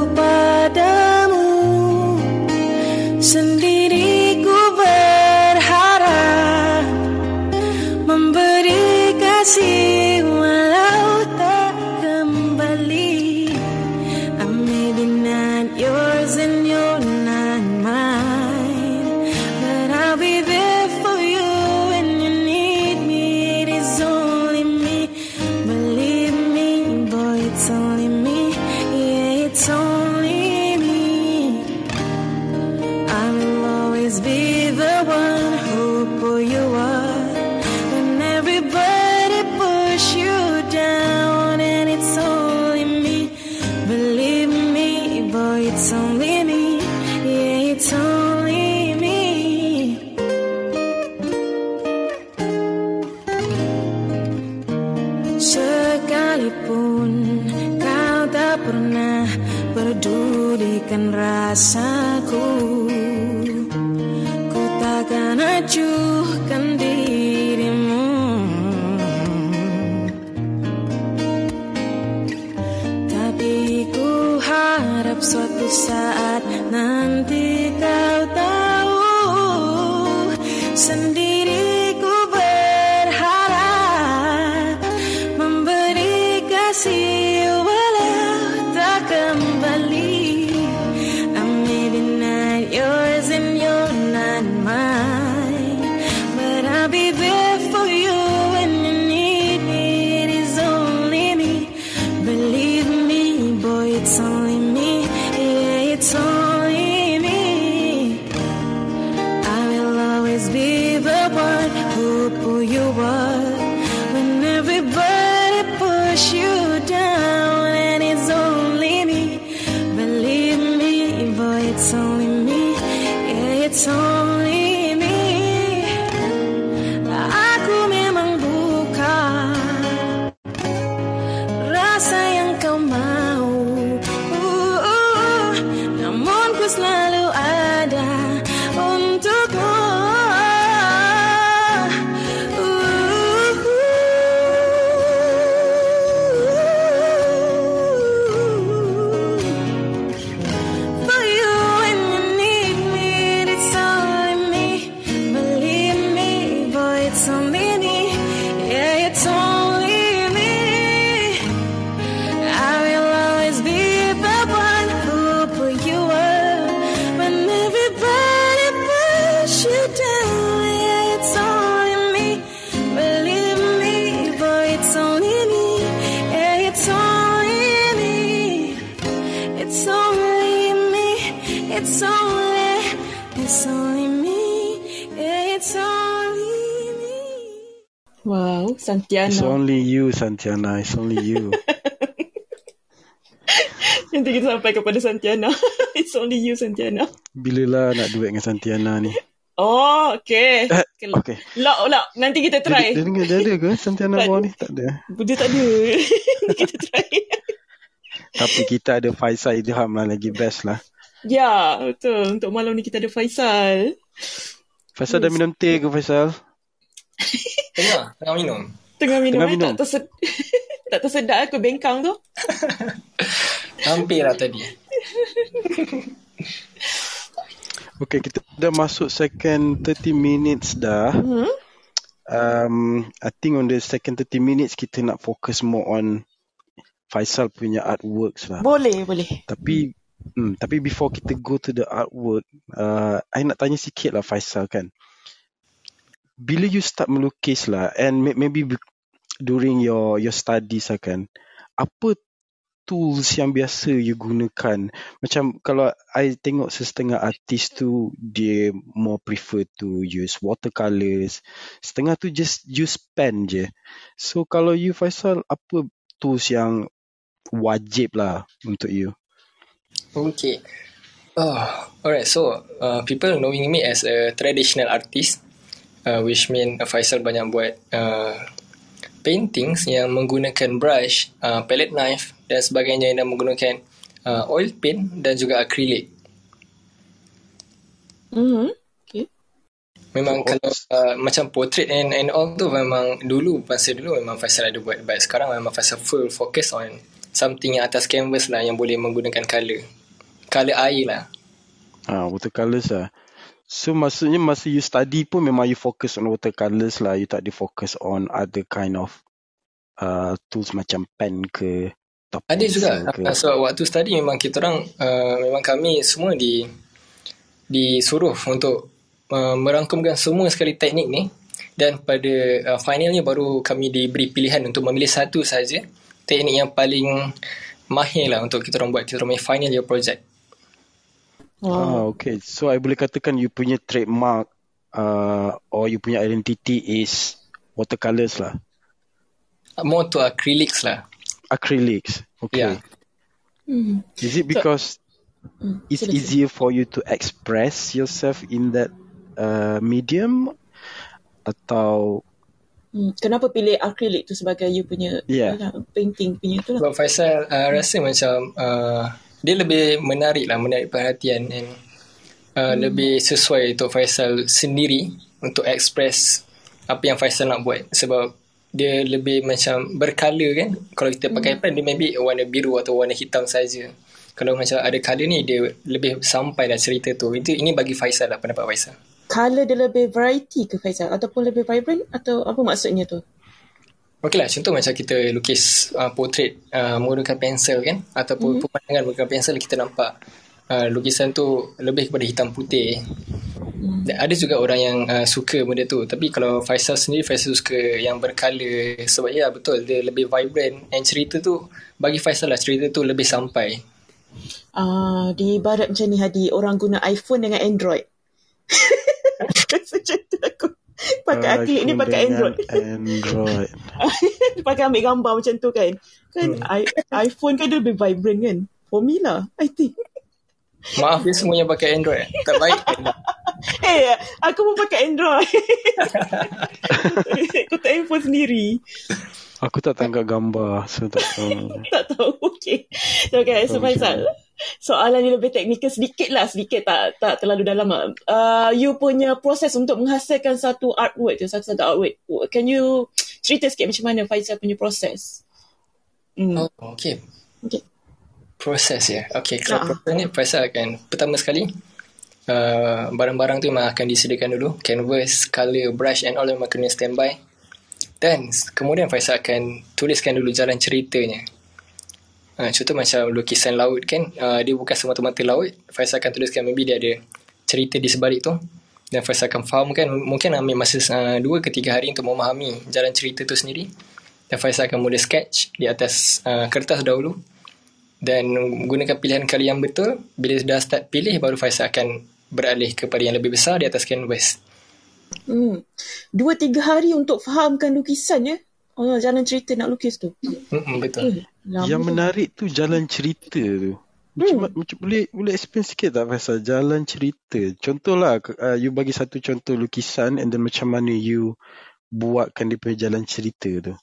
Wow, Santiana. It's only you, Santiana. It's only you. Nanti kita sampai kepada Santiana. It's only you, Santiana. Bila lah nak duet dengan Santiana ni? Oh, okay. Eh, okay. okay. Lock, lock. Nanti kita Dia, try. dia, dengar, dia ada ke Santiana ada. ni? Tak ada. Dia tak ada. kita try. Tapi kita ada Faisal Idham lah lagi best lah. Ya, betul. Untuk malam ni kita ada Faisal. Faisal dah minum teh ke Faisal? Tengah, tengah minum. Tengah minum. Tengah eh, minum. Tak, tersed... tak tersedak aku bengkang tu. Hampir lah tadi. Okay, kita dah masuk second 30 minutes dah. Hmm? Um, I think on the second 30 minutes kita nak focus more on Faisal punya artworks lah. Boleh, boleh. Tapi hmm, tapi before kita go to the artwork, uh, I nak tanya sikit lah Faisal kan. Bila you start melukis lah and may- maybe be- during your your studies lah kan, apa tools yang biasa you gunakan? Macam kalau I tengok setengah artis tu dia more prefer to use watercolors, setengah tu just use pen je. So kalau you Faisal, apa tools yang wajib lah untuk you? Okay. Oh, alright. So, uh, people knowing me as a traditional artist, uh, which mean uh, Faisal banyak buat uh, paintings yang menggunakan brush, uh, palette knife dan sebagainya dan menggunakan uh, oil paint dan juga acrylic. Mm-hmm. Okay. Memang So, kalau uh, macam portrait and, and all tu memang dulu, masa dulu memang Faisal ada buat. But sekarang memang Faisal full focus on something yang atas canvas lah yang boleh menggunakan colour. Colour air lah. Ah, watercolors lah. So maksudnya masa you study pun memang you focus on watercolors lah. You tak ada focus on other kind of uh, tools macam pen ke Ada juga. ke. Uh, So waktu study memang kita orang uh, memang kami semua di disuruh untuk uh, merangkumkan semua sekali teknik ni dan pada uh, finalnya baru kami diberi pilihan untuk memilih satu saja teknik yang paling mahir lah untuk kita orang buat kita orang punya final year project. Wow. Ah, okay. So I boleh katakan you punya trademark uh, or you punya identity is watercolors lah. More to acrylics lah. Acrylics. Okay. Yeah. Hmm. Is it because Hmm. it's Sila, sila. easier for you to express yourself in that uh, medium atau Hmm. Kenapa pilih acrylic tu sebagai you punya Yeah. yalah, painting punya tu lah. Sebab Faisal uh, rasa macam uh, dia lebih menarik lah, menarik perhatian dan uh, lebih sesuai untuk Faisal sendiri untuk express apa yang Faisal nak buat. Sebab dia lebih macam berkala kan. Kalau kita pakai pen dia maybe warna biru atau warna hitam saja. Kalau macam ada colour ni dia lebih sampai dah cerita tu. Itu ini bagi Faisal lah pendapat Faisal. Colour dia lebih variety ke Faisal? Ataupun lebih vibrant? Atau apa maksudnya tu? Okey lah, contoh macam kita lukis uh, portrait uh, menggunakan pensel kan ataupun mm-hmm. pemandangan menggunakan pensel kita nampak uh, lukisan tu lebih kepada hitam putih. Mm. Dan ada juga orang yang uh, suka benda tu tapi kalau Faisal sendiri Faisal suka yang berkala sebab ya betul dia lebih vibrant and cerita tu bagi Faisal lah cerita tu lebih sampai. Ah, di barat macam ni Hadi, orang guna iPhone dengan Android. Macam tu aku. Pakai acrylic ni iPhone pakai dengan Android. Android. pakai ambil gambar macam tu kan. Kan I- iPhone kan dia lebih vibrant kan. For me lah, I think. Maaf dia semuanya pakai Android. Tak baik. Eh, aku pun pakai Android. aku tak handphone sendiri. Aku tak tangkap gambar so tak tahu. tak tahu. Okay. So, okay. So, Tahu Faisal. Soalan ni lebih teknikal sedikit lah. Sedikit tak tak terlalu dalam lah. Uh, you punya proses untuk menghasilkan satu artwork tu. Satu-satu artwork. Can you cerita sikit macam mana Faisal punya proses? Hmm. Oh, okay. Okay. Proses ya. Okay, kalau Ha. proses ni Faisal akan pertama sekali uh, barang-barang tu memang akan disediakan dulu. Canvas, colour, brush and all memang kena standby. Dan kemudian Faisal akan tuliskan dulu jalan ceritanya. Uh, contoh macam lukisan laut kan, uh, dia bukan semata-mata laut. Faisal akan tuliskan maybe dia ada cerita di sebalik tu. Dan Faisal akan fahamkan, mungkin ambil masa uh, 2 ke 3 hari untuk memahami jalan cerita tu sendiri. Dan Faisal akan mula sketch di atas uh, kertas dahulu. Dan gunakan pilihan kali yang betul. Bila dah start pilih, baru Faisal akan beralih kepada yang lebih besar di atas canvas. Hmm. Dua tiga hari untuk fahamkan lukisan ya. Oh, jalan cerita nak lukis tu. Mm-mm, betul. Eh, Yang menarik tu jalan cerita tu. Macam, Hmm. macam boleh boleh explain sikit tak pasal jalan cerita. Contohlah uh, you bagi satu contoh lukisan and then macam mana you buatkan dia punya jalan cerita tu.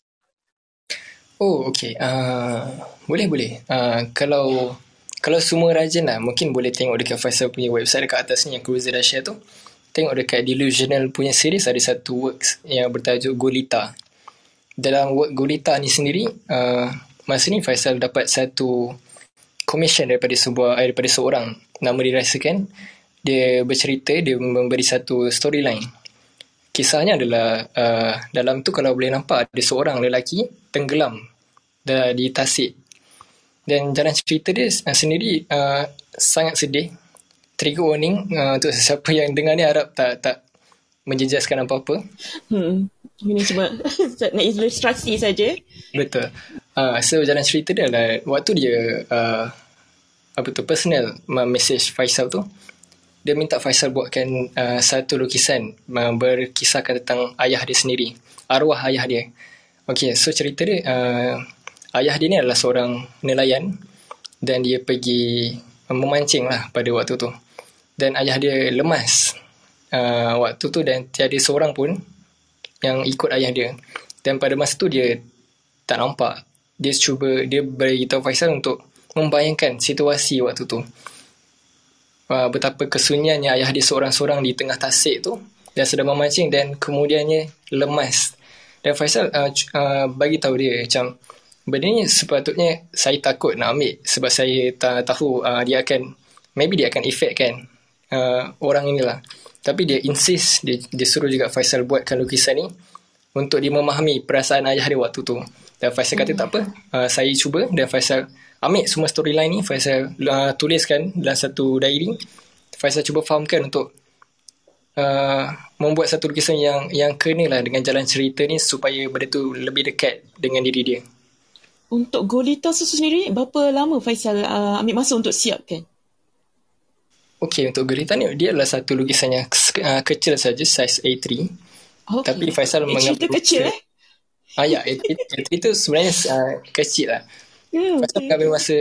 Oh, okay. Uh, boleh, boleh. Uh, kalau kalau semua rajin lah, mungkin boleh tengok dekat Faisal punya website dekat atas ni yang Cruiser dah share tu. Tengok dekat Delusional punya series ada satu works yang bertajuk Golita. Dalam work Golita ni sendiri, uh, masa ni Faisal dapat satu commission daripada sebuah eh, daripada seorang. Nama dirasakan dia bercerita dia memberi satu storyline. Kisahnya adalah uh, dalam tu kalau boleh nampak ada seorang lelaki tenggelam di tasik. Dan jalan cerita dia uh, sendiri uh, sangat sedih trigger warning uh, untuk sesiapa yang dengar ni harap tak tak menjejaskan apa-apa Hmm. Ini cuma nak ilustrasi saja. Betul. Uh, so jalan cerita dia adalah waktu dia uh, apa tu personal message Faisal tu dia minta Faisal buatkan uh, satu lukisan uh, berkisahkan tentang ayah dia sendiri, arwah ayah dia. Okay, so cerita dia uh, ayah dia ni adalah seorang nelayan dan dia pergi memancing lah pada waktu tu. Dan ayah dia lemas uh, waktu tu dan tiada seorang pun yang ikut ayah dia. Dan pada masa tu dia tak nampak. Dia cuba, dia beritahu Faisal untuk membayangkan situasi waktu tu. Uh, betapa kesunyiannya ayah dia seorang-seorang di tengah tasik tu dan sedang memancing dan kemudiannya lemas. Dan Faisal uh, uh, bagi tahu dia macam benda ni sepatutnya saya takut nak ambil sebab saya tak tahu uh, dia akan maybe dia akan efekkan uh, orang inilah. Tapi dia insist dia, dia suruh juga Faisal buatkan lukisan ni untuk dia memahami perasaan ayah dia waktu tu. Dan Faisal kata tak apa, uh, saya cuba dan Faisal ambil semua storyline ni, Faisal uh, tuliskan dalam satu diary. Faisal cuba fahamkan untuk uh, membuat satu lukisan yang yang kena lah dengan jalan cerita ni supaya benda tu lebih dekat dengan diri dia. Untuk Golita tu sendiri, berapa lama Faisal uh, ambil masa untuk siapkan? Okey, untuk Gerita ni dia adalah satu lukisan yang ke- uh, kecil saja, saiz A3. Okay. Tapi Faisal eh, mengambil cerita kecil eh? Ah ya, A3, A3 tu sebenarnya uh, kecil lah. Faisal okay. mengambil masa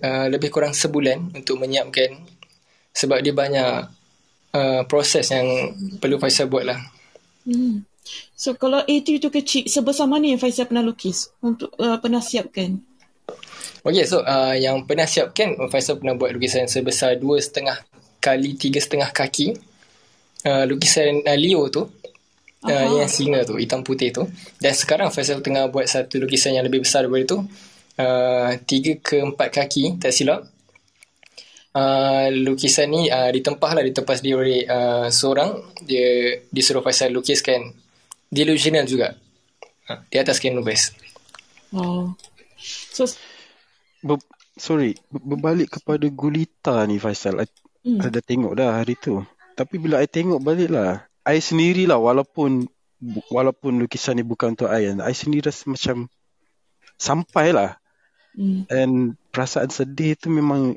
uh, lebih kurang sebulan untuk menyiapkan sebab dia banyak uh, proses yang perlu Faisal buat lah. Hmm. So kalau A3 tu kecil, sebesar mana yang Faisal pernah lukis? Untuk uh, pernah siapkan? Okay, so uh, yang pernah siapkan, Faisal pernah buat lukisan sebesar dua setengah kali tiga setengah kaki. Uh, lukisan uh, Leo tu, uh, yang singa tu, hitam putih tu. Dan sekarang Faisal tengah buat satu lukisan yang lebih besar daripada tu. Uh, tiga ke empat kaki, tak silap. Uh, lukisan ni uh, ditempah lah, ditempah dia oleh uh, seorang. Dia disuruh Faisal lukiskan delusional juga. Uh, di atas canvas. Wow. So, Ber, sorry, ber- berbalik kepada gulita ni Faisal. I, hmm. I dah tengok dah hari tu. Tapi bila I tengok balik lah, I sendirilah walaupun walaupun lukisan ni bukan untuk I, kan, I sendiri rasa macam sampai lah. Hmm. And perasaan sedih tu memang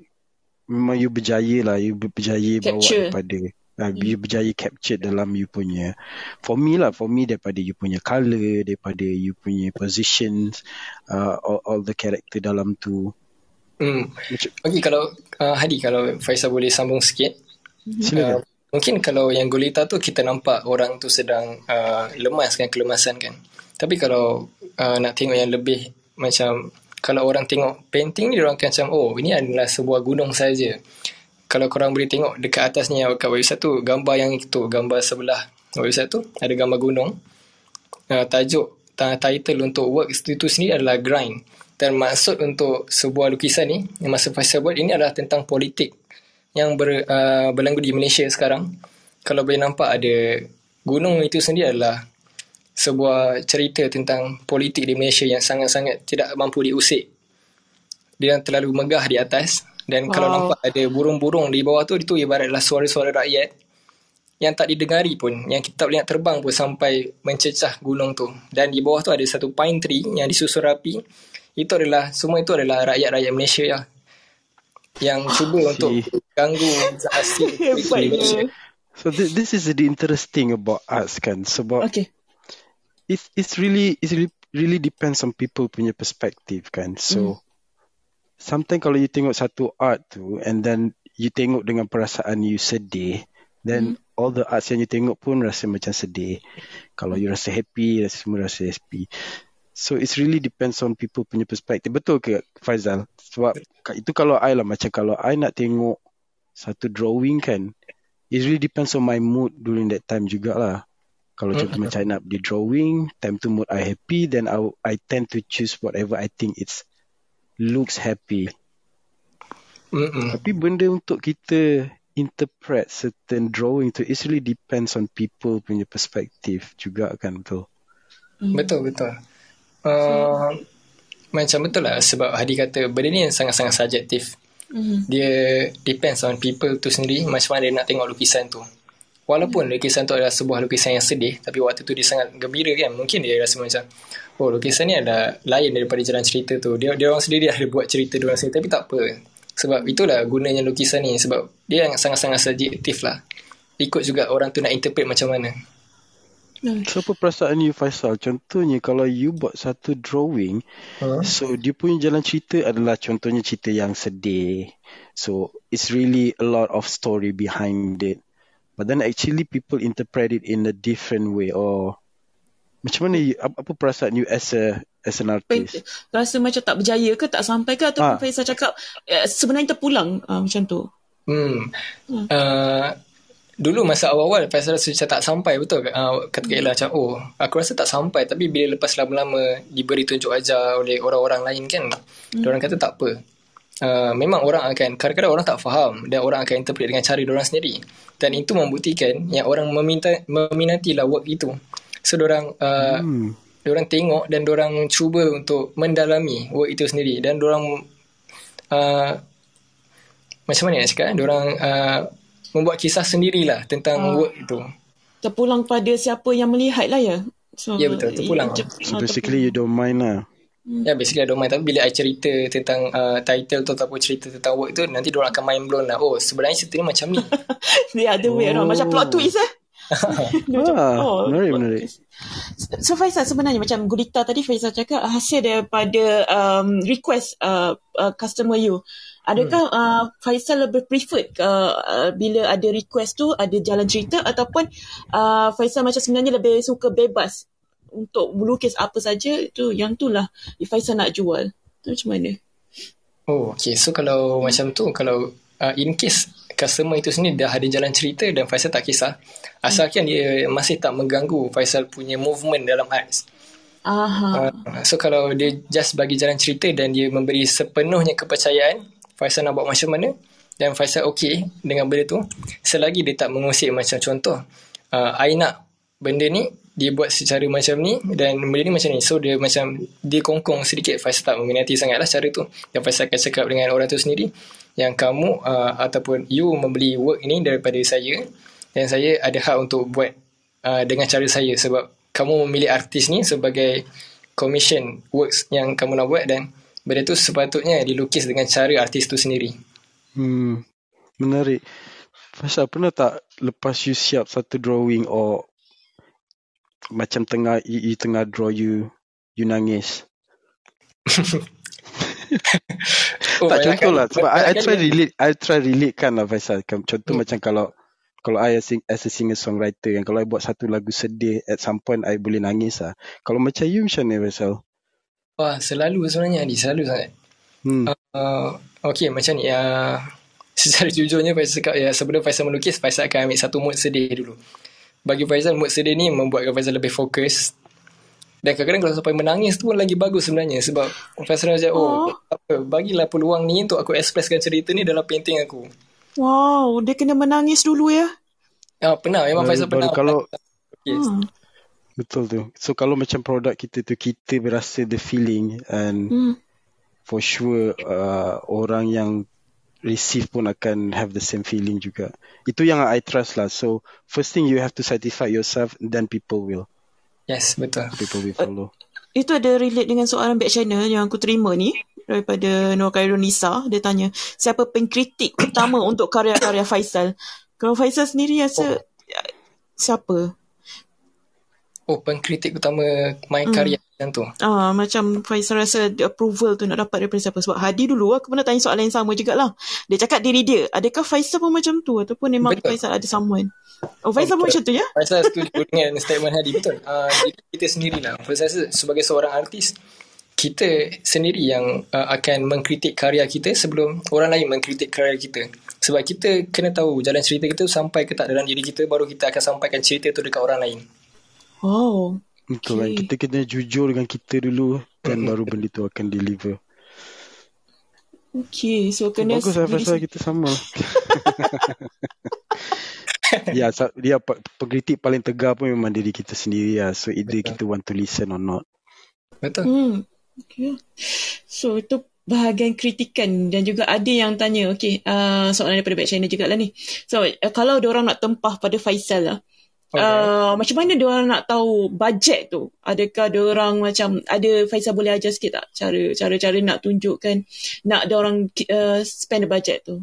memang you berjaya lah. You ber- berjaya bawa Capture. daripada uh, you berjaya capture dalam you punya for me lah for me daripada you punya colour daripada you punya positions uh, all, all the character dalam tu Hmm. Okey kalau uh, Hadi kalau Faisal boleh sambung sikit. silakan Uh, mungkin kalau yang gulita tu kita nampak orang tu sedang uh, lemas kan kelemasan kan. Tapi kalau uh, nak tengok yang lebih macam kalau orang tengok painting ni orang akan macam oh ini adalah sebuah gunung saja. Kalau korang boleh tengok dekat atasnya kat website tu gambar yang itu gambar sebelah website tu ada gambar gunung. Uh, tajuk ta- title untuk work itu sendiri adalah grind maksud untuk sebuah lukisan ni yang masa Faisal buat ini adalah tentang politik yang ber, uh, berlagu di Malaysia sekarang, kalau boleh nampak ada gunung itu sendiri adalah sebuah cerita tentang politik di Malaysia yang sangat-sangat tidak mampu diusik. Dia terlalu megah di atas dan wow. kalau nampak ada burung-burung di bawah tu itu ibaratlah suara-suara rakyat yang tak didengari pun yang kita boleh nak terbang pun sampai mencecah gunung tu dan di bawah tu ada satu pine tree yang disusun rapi itu adalah semua itu adalah rakyat-rakyat Malaysia lah yang cuba untuk ganggu asli di Malaysia. So th- this is the interesting about arts kan sebab Okay. it's it's really it's really, really depends on people punya perspective kan. So sometimes kalau you tengok satu art tu and then you tengok dengan perasaan you sedih, then all the arts yang you tengok pun rasa macam sedih. Kalau you rasa happy, rasa semua rasa happy. So it's really depends on people punya perspective. Betul ke Faizal? Sebab itu kalau I lah macam kalau I nak tengok satu drawing kan, it really depends on my mood during that time jugalah. Kalau contoh macam I nak di drawing, time tu mood I happy, then I I tend to choose whatever I think it's looks happy. Mm-mm. Tapi benda untuk kita interpret certain drawing tu, it really depends on people punya perspective juga kan betul. Betul betul. Uh, macam betul lah sebab Hadi kata benda ni sangat-sangat subjektif. Mhm. Dia depends on people tu sendiri macam mana dia nak tengok lukisan tu. Walaupun lukisan tu adalah sebuah lukisan yang sedih tapi waktu tu dia sangat gembira kan. Mungkin dia rasa macam oh lukisan ni ada lain daripada jalan cerita tu. Dia dia orang sendiri ada buat cerita dia orang sendiri tapi tak apa. Sebab itulah gunanya lukisan ni sebab dia yang sangat-sangat subjektif lah. Ikut juga orang tu nak interpret macam mana. So apa perasaan you Faisal? Contohnya kalau you buat satu drawing, Huh? so dia punya jalan cerita adalah contohnya cerita yang sedih. So it's really a lot of story behind it. But then actually people interpret it in a different way or macam mana you, apa, perasaan you as a as an artist? Rasa macam tak berjaya ke, tak sampai ke ataupun Ah. Faisal cakap eh, sebenarnya terpulang uh, macam tu. Hmm. Uh, dulu masa awal-awal Faisal rasa macam tak sampai betul uh, kata Kak Ella macam oh aku rasa tak sampai. Tapi bila lepas lama-lama diberi tunjuk ajar oleh orang-orang lain kan hmm. orang kata tak apa. Uh, memang orang akan kadang-kadang orang tak faham dan orang akan interpret dengan cara orang sendiri. Dan itu membuktikan yang orang meminta meminatilah work itu. So orang uh, Hmm. orang tengok dan orang cuba untuk mendalami work itu sendiri. Dan orang uh, macam mana nak cakap orang uh, membuat kisah sendirilah tentang Ah. work itu Terpulang pada siapa yang melihat lah ya. So, Ya, betul, terpulang. ia- So ah, basically you don't mind lah. Ya basically I don't mind Tapi bila I cerita tentang uh, title tu Ataupun cerita tentang work tu Nanti diorang akan mind blown lah Oh sebenarnya cerita ni macam ni The other way around. Macam plot twist eh. Macam, Ah, oh, menarik, menarik. So Faisal sebenarnya macam Gurita tadi Faisal cakap hasil daripada um, request uh, uh, customer you. Adakah hmm. uh, Faisal lebih preferred uh, uh, bila ada request tu ada jalan cerita ataupun uh, Faisal macam sebenarnya lebih suka bebas untuk melukis apa saja itu yang tu lah Faisal nak jual. Tu macam mana? Oh okay So kalau macam tu Kalau uh, in case Customer itu sendiri Dah ada jalan cerita Dan Faisal tak kisah Asalkan dia Masih tak mengganggu Faisal punya movement Dalam arts Aha. Uh, so kalau dia just bagi jalan cerita dan dia memberi sepenuhnya kepercayaan Faisal nak buat macam mana? Dan Faisal okey dengan benda tu. Selagi dia tak mengusik macam contoh uh, I nak benda ni dia buat secara macam ni dan benda ni macam ni. So dia macam dia kongkong sedikit. Faisal tak meminati sangat lah cara tu. Dan Faisal akan cakap dengan orang tu sendiri yang kamu uh, ataupun you membeli work ini daripada saya. Dan saya ada hak untuk buat uh, dengan cara saya. Sebab kamu memilih artis ni sebagai commission works yang kamu nak buat dan benda tu sepatutnya dilukis dengan cara artis tu sendiri. Hmm. Menarik. Faisal pernah tak lepas you siap satu drawing or macam tengah you, you tengah draw you you nangis? Oh, tak contoh lah sebab I, I try kali- relate I try relate kan lah Faisal Kan- contoh Hmm. macam kalau kalau I as, as a singer songwriter kan kalau I buat satu lagu sedih at some point I boleh nangis lah kalau macam you macam mana Faisal Wah, selalu sebenarnya Adi, selalu sangat. hmm. Uh, okay, macam ni. Uh, secara jujurnya Faisal cakap ya, sebelum Faisal melukis, Faisal akan ambil satu mood sedih dulu. Bagi Faisal, mood sedih ni membuatkan Faisal lebih fokus. Dan kadang-kadang kalau sampai menangis tu pun lagi bagus sebenarnya. Sebab Faisal macam, oh, Oh. apa, bagilah peluang ni untuk aku expresskan cerita ni dalam painting aku. Wow, dia kena menangis dulu ya. Ah, pernah memang Faisal pernah. kalau- Yes. Hmm. Betul tu. So kalau macam produk kita tu kita berasa the feeling and Hmm. for sure uh, orang yang receive pun akan have the same feeling juga. Itu yang I trust lah. So first thing you have to satisfy yourself then people will Yes, betul. people will follow. Itu ada relate dengan soalan back channel yang aku terima ni daripada Nur Khairul Nisa. Dia tanya, siapa pengkritik utama untuk karya-karya Faisal? Kalau Faisal sendiri rasa siapa? Oh, pengkritik utama main Hmm. karya macam tu. Ah, macam Faisal rasa the approval tu nak dapat daripada siapa? Sebab Hadi dulu aku pernah tanya soalan yang sama jugalah. Dia cakap diri dia. Adakah Faisal pun macam tu? Ataupun memang Betul. Faisal ada someone? Oh, Faisal pun macam tu ya? Faisal setuju dengan statement Hadi betul. Uh, kita sendirilah. Faisal rasa sebagai seorang artis kita sendiri yang uh, akan mengkritik karya kita sebelum orang lain mengkritik karya kita. Sebab kita kena tahu jalan cerita kita sampai ke tak dalam diri kita baru kita akan sampaikan cerita tu dekat orang lain. Oh. Betul kan? Okay. Kita kena jujur dengan kita dulu dan baru benda tu akan deliver. Okay, so kena Bagus lah pasal kita sama. ya, sa- dia pengkritik paling tegar pun memang diri kita sendiri lah. So either kita want to listen or not. Betul? Hmm. Okay. So itu bahagian kritikan dan juga ada yang tanya okay uh, soalan daripada back channel juga lah ni so uh, kalau orang nak tempah pada Faisal lah Okay. Uh, macam mana orang nak tahu bajet tu adakah orang macam ada Faisal boleh ajar sikit tak cara cara cara nak tunjukkan nak orang uh, spend the budget tu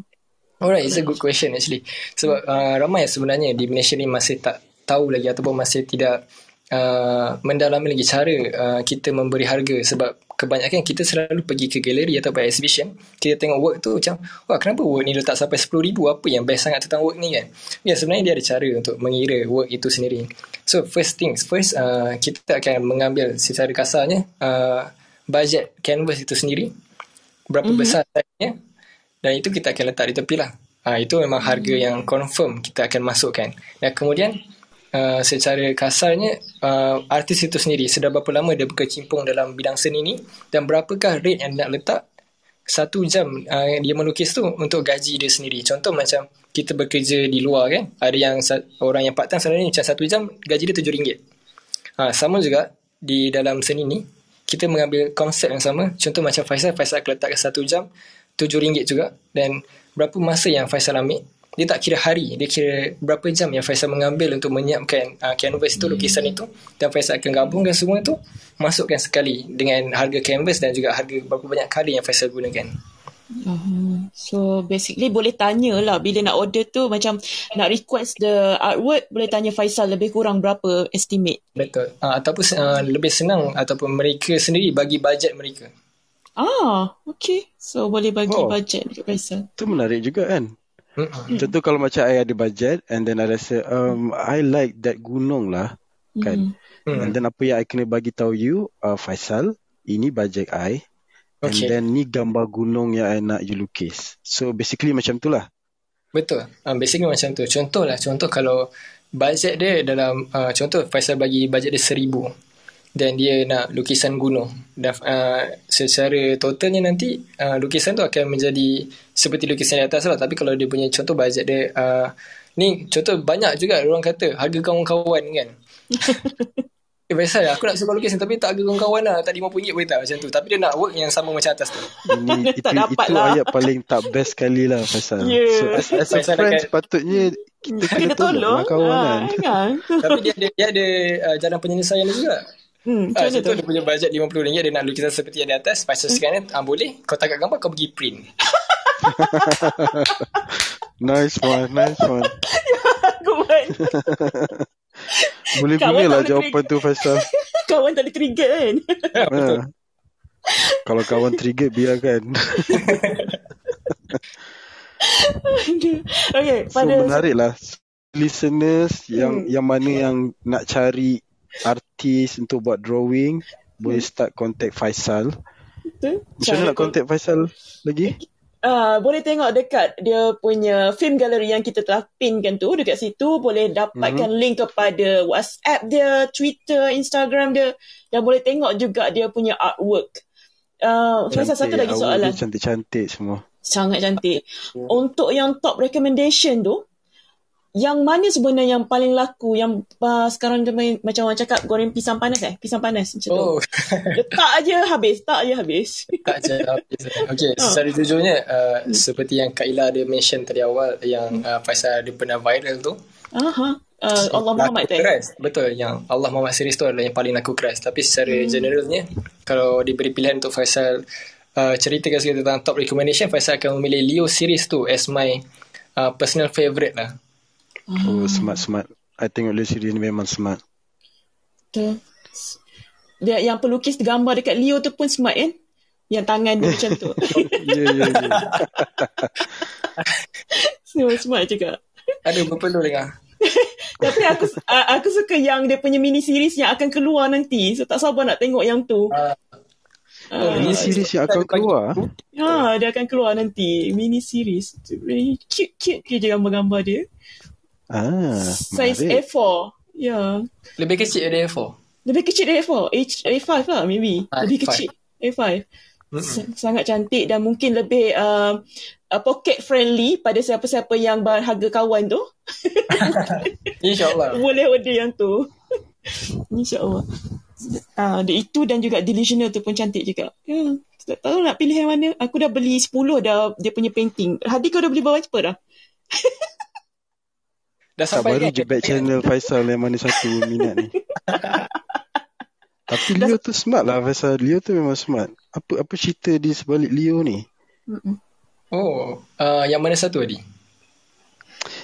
Alright, it's a good question actually. Sebab uh, ramai sebenarnya di Malaysia ni masih tak tahu lagi ataupun masih tidak uh, mendalami lagi cara uh, kita memberi harga. Sebab kebanyakan kita selalu pergi ke galeri ataupun exhibition kita tengok work tu macam wah kenapa work ni letak sampai RM10,000 apa yang best sangat tentang work ni? Kan? Ya sebenarnya dia ada cara untuk mengira work itu sendiri. So first things first uh, kita akan mengambil secara kasarnya uh, budget canvas itu sendiri. Berapa mm-hmm. besar size-nya dan itu kita akan letak di tepi lah. Ha, itu memang harga yang confirm kita akan masukkan. Dan kemudian uh, secara kasarnya uh, artis itu sendiri sudah berapa lama dia berkecimpung dalam bidang seni ni dan berapakah rate yang nak letak satu jam uh, dia melukis tu untuk gaji dia sendiri. Contoh macam kita bekerja di luar kan, ada yang orang yang part time sebenarnya macam satu jam gaji dia RM7. Ha, sama juga di dalam seni ni kita mengambil konsep yang sama. Contoh macam Faisal, Faisal akan letakkan satu jam RM7 juga dan berapa masa yang Faisal ambil dia tak kira hari dia kira berapa jam yang Faisal mengambil untuk menyiapkan uh, canvas itu lukisan itu dan Faisal akan gabungkan semua itu masukkan sekali dengan harga canvas dan juga harga berapa banyak kali yang Faisal gunakan Uh, so basically boleh tanya lah bila nak order tu macam nak request the artwork boleh tanya Faisal lebih kurang berapa estimate. betul uh, ataupun uh, lebih senang ataupun mereka sendiri bagi bajet mereka Ah, okay. So boleh bagi Oh. budget dekat Faisal. Itu menarik juga kan? Mm-mm. Contoh kalau macam I ada budget and then I rasa um, I like that gunung lah kan. Hmm. And then apa yang I kena bagi tahu you uh, Faisal, ini budget I. And Okay. then ni gambar gunung yang I nak you lukis. So basically macam tu lah. Betul. Uh, basically macam tu. Contoh lah. Contoh kalau bajet dia dalam... Uh, contoh Faisal bagi bajet dia seribu. Dan dia nak lukisan gunung. Dan uh, secara totalnya nanti uh, lukisan tu akan menjadi seperti lukisan di atas lah. Tapi kalau dia punya contoh bajet dia... Uh, ni contoh banyak juga orang kata harga kawan-kawan kan. eh Faisal aku nak suka lukisan tapi tak harga kawan-kawan lah. Tak RM50 boleh tak macam tu. Tapi dia nak work yang sama macam atas tu. Ini itu, Tak dapat itu lah. ayat paling tak best sekali lah Faisal. Ya. So as, as a friend sepatutnya kita kena, Kena tolong tolong. lah kawan kan. Ah, kan? tapi dia ada, dia ada uh, jalan penyelesaian dia juga. Hmm, Ah, macam mana contoh tu? dia punya bajet RM50 dia nak lukisan seperti yang di atas. Faisal sekarang ah, boleh kau tangkap gambar kau pergi print. Nice one, nice one. Kawan. Boleh Kawan guna lah boleh jawapan tu Faisal. Kawan tak boleh trigger kan? ha. Kalau kawan trigger biarkan. okay, So pada... menarik lah listeners yang Hmm. yang mana yang nak cari artis untuk buat drawing boleh start contact Faisal. Betul? Macam mana nak contact Faisal lagi? Uh, boleh tengok dekat dia punya film gallery yang kita telah pinkan tu dekat situ boleh dapatkan mm-hmm. link kepada WhatsApp dia, Twitter, Instagram dia dan boleh tengok juga dia punya artwork. Uh, Faisal satu lagi soalan. Cantik-cantik semua. Sangat cantik. Untuk yang top recommendation tu, yang mana sebenarnya yang paling laku yang uh, sekarang dia main, macam orang cakap goreng pisang panas eh? Pisang panas macam tu. Oh, Letak aje habis, tak aje habis. tak je habis. Okay, secara jujurnya, uh, seperti yang Kak Ila ada mention tadi awal, yang uh, Faisal dia pernah viral tu, Aha. Uh, Allah Muhammad tu keras. Betul, yang Allah Muhammad series tu adalah yang paling laku keras. Tapi secara Hmm. generalnya, kalau diberi pilihan untuk Faisal uh, ceritakan sikit tentang top recommendation, Faisal akan memilih Leo series tu as my uh, personal favourite lah. Oh, smart smart. I tengok Leo series ni memang smart. Betul. Dia yang pelukis gambar dekat Leo tu pun smart kan? Yang tangan dia macam tu. Ya, ya, ya. Semua smart juga. Aduh, berpeluh dengar. Tapi aku uh, aku suka yang dia punya mini series yang akan keluar nanti. So tak sabar nak tengok yang tu. Ah. Ah, Ini series yang akan keluar. ha, dia akan keluar nanti. Mini series. Cute-cute je gambar-gambar dia. Ah, Size menarik. A4. Ya. Lebih kecil dari A4. Lebih kecil dari A4. A, A5 lah maybe. Ah, Lebih A5. kecil. A5. S- Sangat cantik dan mungkin lebih uh, uh, pocket friendly pada siapa-siapa yang berharga kawan tu. InsyaAllah. Boleh order yang tu. InsyaAllah. Ah, dia itu dan juga delusional tu pun cantik juga. Ya, tak tahu nak pilih yang mana. Aku dah beli 10 dah dia punya painting. Hadi kau dah beli berapa dah? Dah Tak sampai baru kan? je back channel Faisal yang mana satu minat ni. Tapi Leo tu smart lah Faisal. Leo tu memang smart. Apa apa cerita di sebalik Leo ni? Oh, uh, yang mana satu tadi?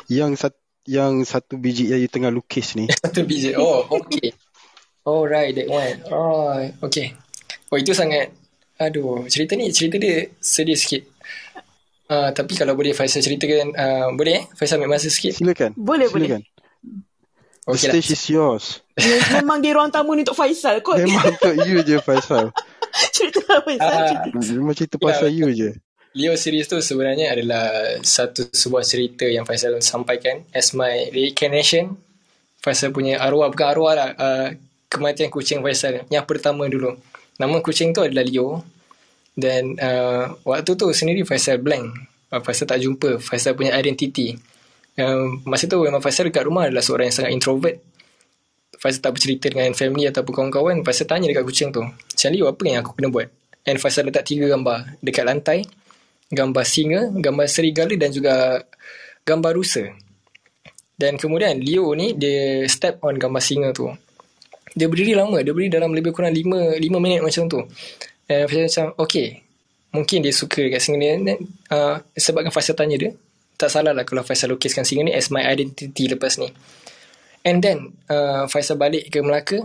Yang sat, yang satu biji yang you tengah lukis ni. Satu biji. Oh, okay. Oh, right, that one. Oh, okay. Oh, itu sangat... Aduh, cerita ni, cerita dia sedih sikit. Uh, tapi kalau boleh Faisal ceritakan, uh, boleh eh? Faisal ambil masa sikit. Silakan. Boleh, Silakan. The Okay lah. stage is yours. Memang dia ruang tamu ni untuk Faisal kot. Memang untuk you je Faisal. cerita Faisal. Ah. cerita. Memang cerita pasal you je. Leo series tu sebenarnya adalah satu sebuah cerita yang Faisal sampaikan as my reincarnation. Faisal punya arwah, bukan arwah lah, uh, kematian kucing Faisal. Yang pertama dulu. Nama kucing tu adalah Leo. Dan uh, waktu tu sendiri Faisal blank. Uh, Faisal tak jumpa Faisal punya identity. Um, masa tu memang Faisal dekat rumah adalah seorang yang sangat introvert. Faisal tak bercerita dengan family ataupun kawan-kawan. Faisal tanya dekat kucing tu. Macam Leo apa yang aku kena buat? And Faisal letak tiga gambar dekat lantai gambar singa, gambar serigala dan juga gambar rusa. Dan kemudian Leo ni dia step on gambar singa tu. Dia berdiri lama, dia berdiri dalam lebih kurang 5 5 minit macam tu. Dan Faisal macam okay. Mungkin dia suka dekat singa ni uh, sebabkan Faisal tanya dia, tak salah lah kalau Faisal lukiskan singa ni as my identity lepas ni. And then uh, Faisal balik ke Melaka,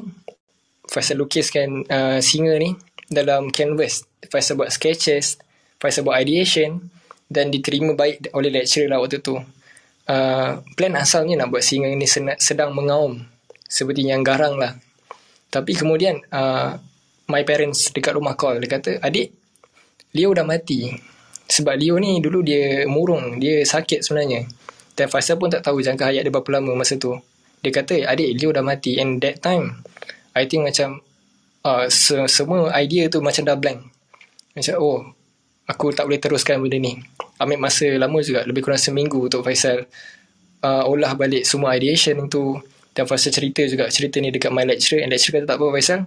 Faisal lukiskan uh, singa ni dalam canvas. Faisal buat sketches, Faisal buat ideation dan diterima baik oleh lecturer lah waktu tu. Uh, plan asalnya nak buat singa ni sedang mengaum seperti yang garang lah. Tapi kemudian uh, my parents dekat rumah call dia kata adik Leo dah mati. Sebab Leo ni dulu dia murung, dia sakit sebenarnya. Dan Faisal pun tak tahu jangka hayat dia berapa lama masa tu. Dia kata adik Leo dah mati and that time I think macam uh, se- semua idea tu macam dah blank. Macam oh aku tak boleh teruskan benda ni. Ambil masa lama juga, lebih kurang seminggu untuk Faisal uh, olah balik semua ideation tu. Dan Faisal cerita juga, cerita ni dekat my lecturer. And lecturer kata tak apa Faisal,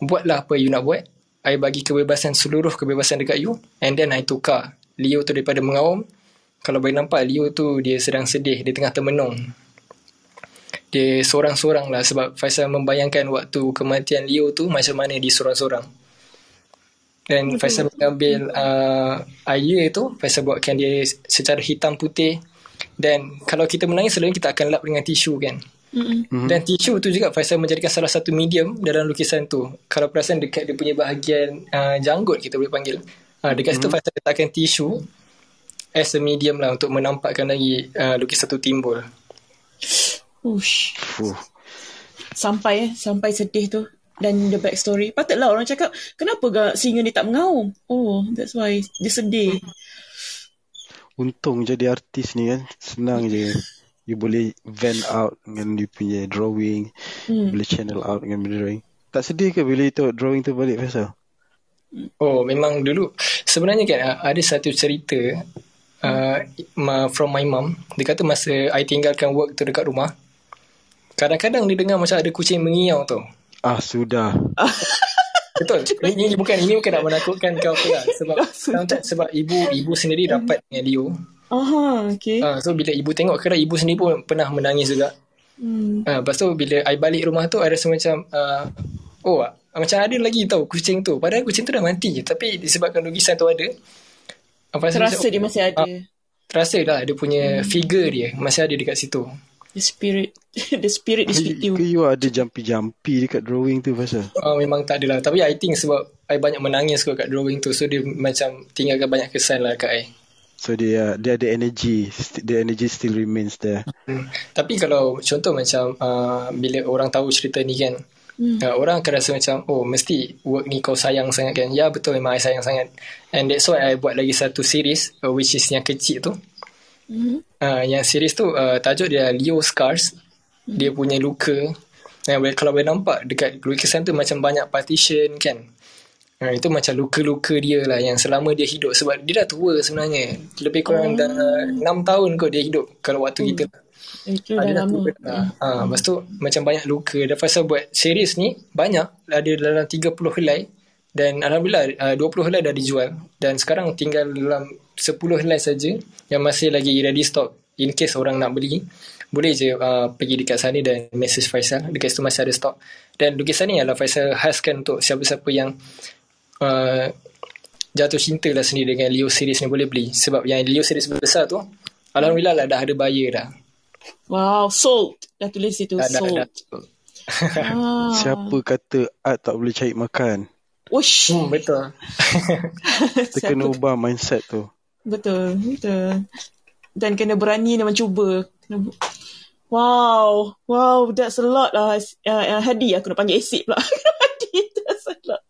buatlah apa you nak buat. I bagi kebebasan, seluruh kebebasan dekat you. And then I tukar Leo tu daripada mengaum. Kalau boleh nampak, Leo tu dia sedang sedih, dia tengah termenung. Dia seorang-seorang lah sebab Faisal membayangkan waktu kematian Leo tu macam mana dia seorang-seorang. Dan Faisal mengambil uh, idea tu, Faisal buatkan dia secara hitam putih. Dan kalau kita menangis selalu kita akan lap dengan tisu kan. Mm-hmm. Dan tisu tu juga Faisal menjadikan salah satu medium dalam lukisan tu. Kalau perasan dekat dia punya bahagian uh, janggut kita boleh panggil. Uh, dekat mm-hmm. situ Faisal letakkan tisu as a medium lah untuk menampakkan lagi uh, lukisan tu timbul. Ush. Fuh. Sampai eh, sampai sedih tu. Dan the backstory. Patutlah orang cakap, kenapa gak singa ni tak mengaum? Oh, that's why. Dia sedih. Untung jadi artis ni kan. Senang je. You boleh vent out dengan you punya drawing. Hmm. Boleh channel out dengan drawing. Tak sedih ke bila you tengok drawing tu balik Faisal? Oh, memang dulu. Sebenarnya kan ada satu cerita uh, ma- from my mum. Dia kata masa I tinggalkan work tu dekat rumah, kadang-kadang dia dengar macam ada kucing mengiau tu. Ah sudah. Betul. Ini, ini bukan ini bukan nak menakutkan kau apa lah. Sebab tak? sebab ibu ibu sendiri rapat dengan Leo. Aha, okay. Uh, so bila ibu tengok kadang ibu sendiri pun pernah menangis juga. Hmm. Uh, lepas tu bila I balik rumah tu I rasa macam uh, oh ah, macam ada lagi tau kucing tu. Padahal kucing tu dah mati tapi disebabkan lukisan tu ada. Apa Terasa dia masih ada. Terasa lah dia punya figure dia masih ada dekat situ. The spirit. The spirit is with you. Ke you ada jumpy-jumpy dekat drawing tu pasal? Uh, memang tak adalah. Tapi I think sebab I banyak menangis kot kat drawing tu. So dia macam tinggalkan banyak kesan lah kat I. So dia dia ada energy. St- The energy still remains there. Hmm. Tapi kalau contoh macam uh, bila orang tahu cerita ni kan, hmm. uh, orang akan rasa macam, oh mesti work ni kau sayang sangat kan. Ya betul memang I sayang sangat. And that's why I buat lagi satu series uh, which is yang kecil tu. Hmm. Uh, yang series tu uh, tajuk dia Leo Scars. Hmm. Dia punya luka. Yang boleh, kalau boleh nampak dekat lukisan tu macam banyak partition kan. Ha, itu macam luka-luka dia lah yang selama dia hidup sebab dia dah tua sebenarnya. Lebih kurang oh. dah 6 tahun kot dia hidup kalau waktu kita. Itu Ah, dah lama. tua dah. Ha, lepas tu macam banyak luka. Dan pasal buat series ni banyak. Ada dalam 30 helai. Dan Alhamdulillah uh, 20 helai dah dijual. Dan sekarang tinggal dalam 10 helai saja yang masih lagi ready stock. In case orang nak beli. Boleh je uh, pergi dekat sana dan message Faisal. Dekat situ masih ada stok. Dan lukisan ni adalah Faisal khaskan untuk siapa-siapa yang uh, jatuh cinta lah sendiri dengan Leo series ni boleh beli. Sebab yang Leo series besar tu, Alhamdulillah lah dah ada buyer dah. Wow, sold. Dah tulis situ, Dah, dah, sold. dah. Ah. Siapa kata art tak boleh cari makan? Ush. Hmm, betul. Kita kena ubah mindset tu. Betul, betul. Dan kena berani dan mencuba. Kena... Wow, wow, that's a lot lah. Uh, uh, Hadi, aku nak panggil acid pula. That's a lot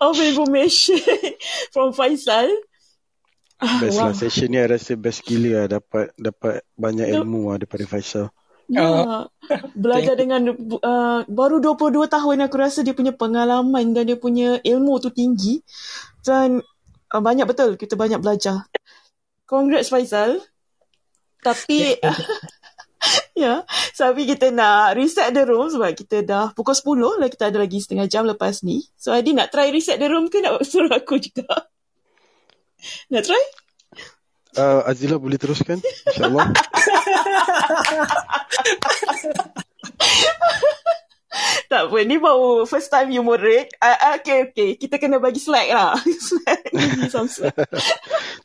of information from Faisal. Ah, Best wow. lah session ni I rasa best gila lah dapat dapat banyak ilmu lah daripada Faisal. Ya, belajar dengan uh, baru 22 tahun aku rasa dia punya pengalaman dan dia punya ilmu tu tinggi dan uh, banyak betul kita banyak belajar. Congrats Faisal. Tapi ya, tapi kita nak reset the room sebab kita dah pukul 10 lah kita ada lagi setengah jam lepas ni. So Adi nak try reset the room ke nak suruh aku juga? Nak try? Uh, Azila boleh teruskan? InsyaAllah. Tak apa, ni baru first time you moderate. Uh, okay, okay. Kita kena bagi slack lah. slack. Some slack.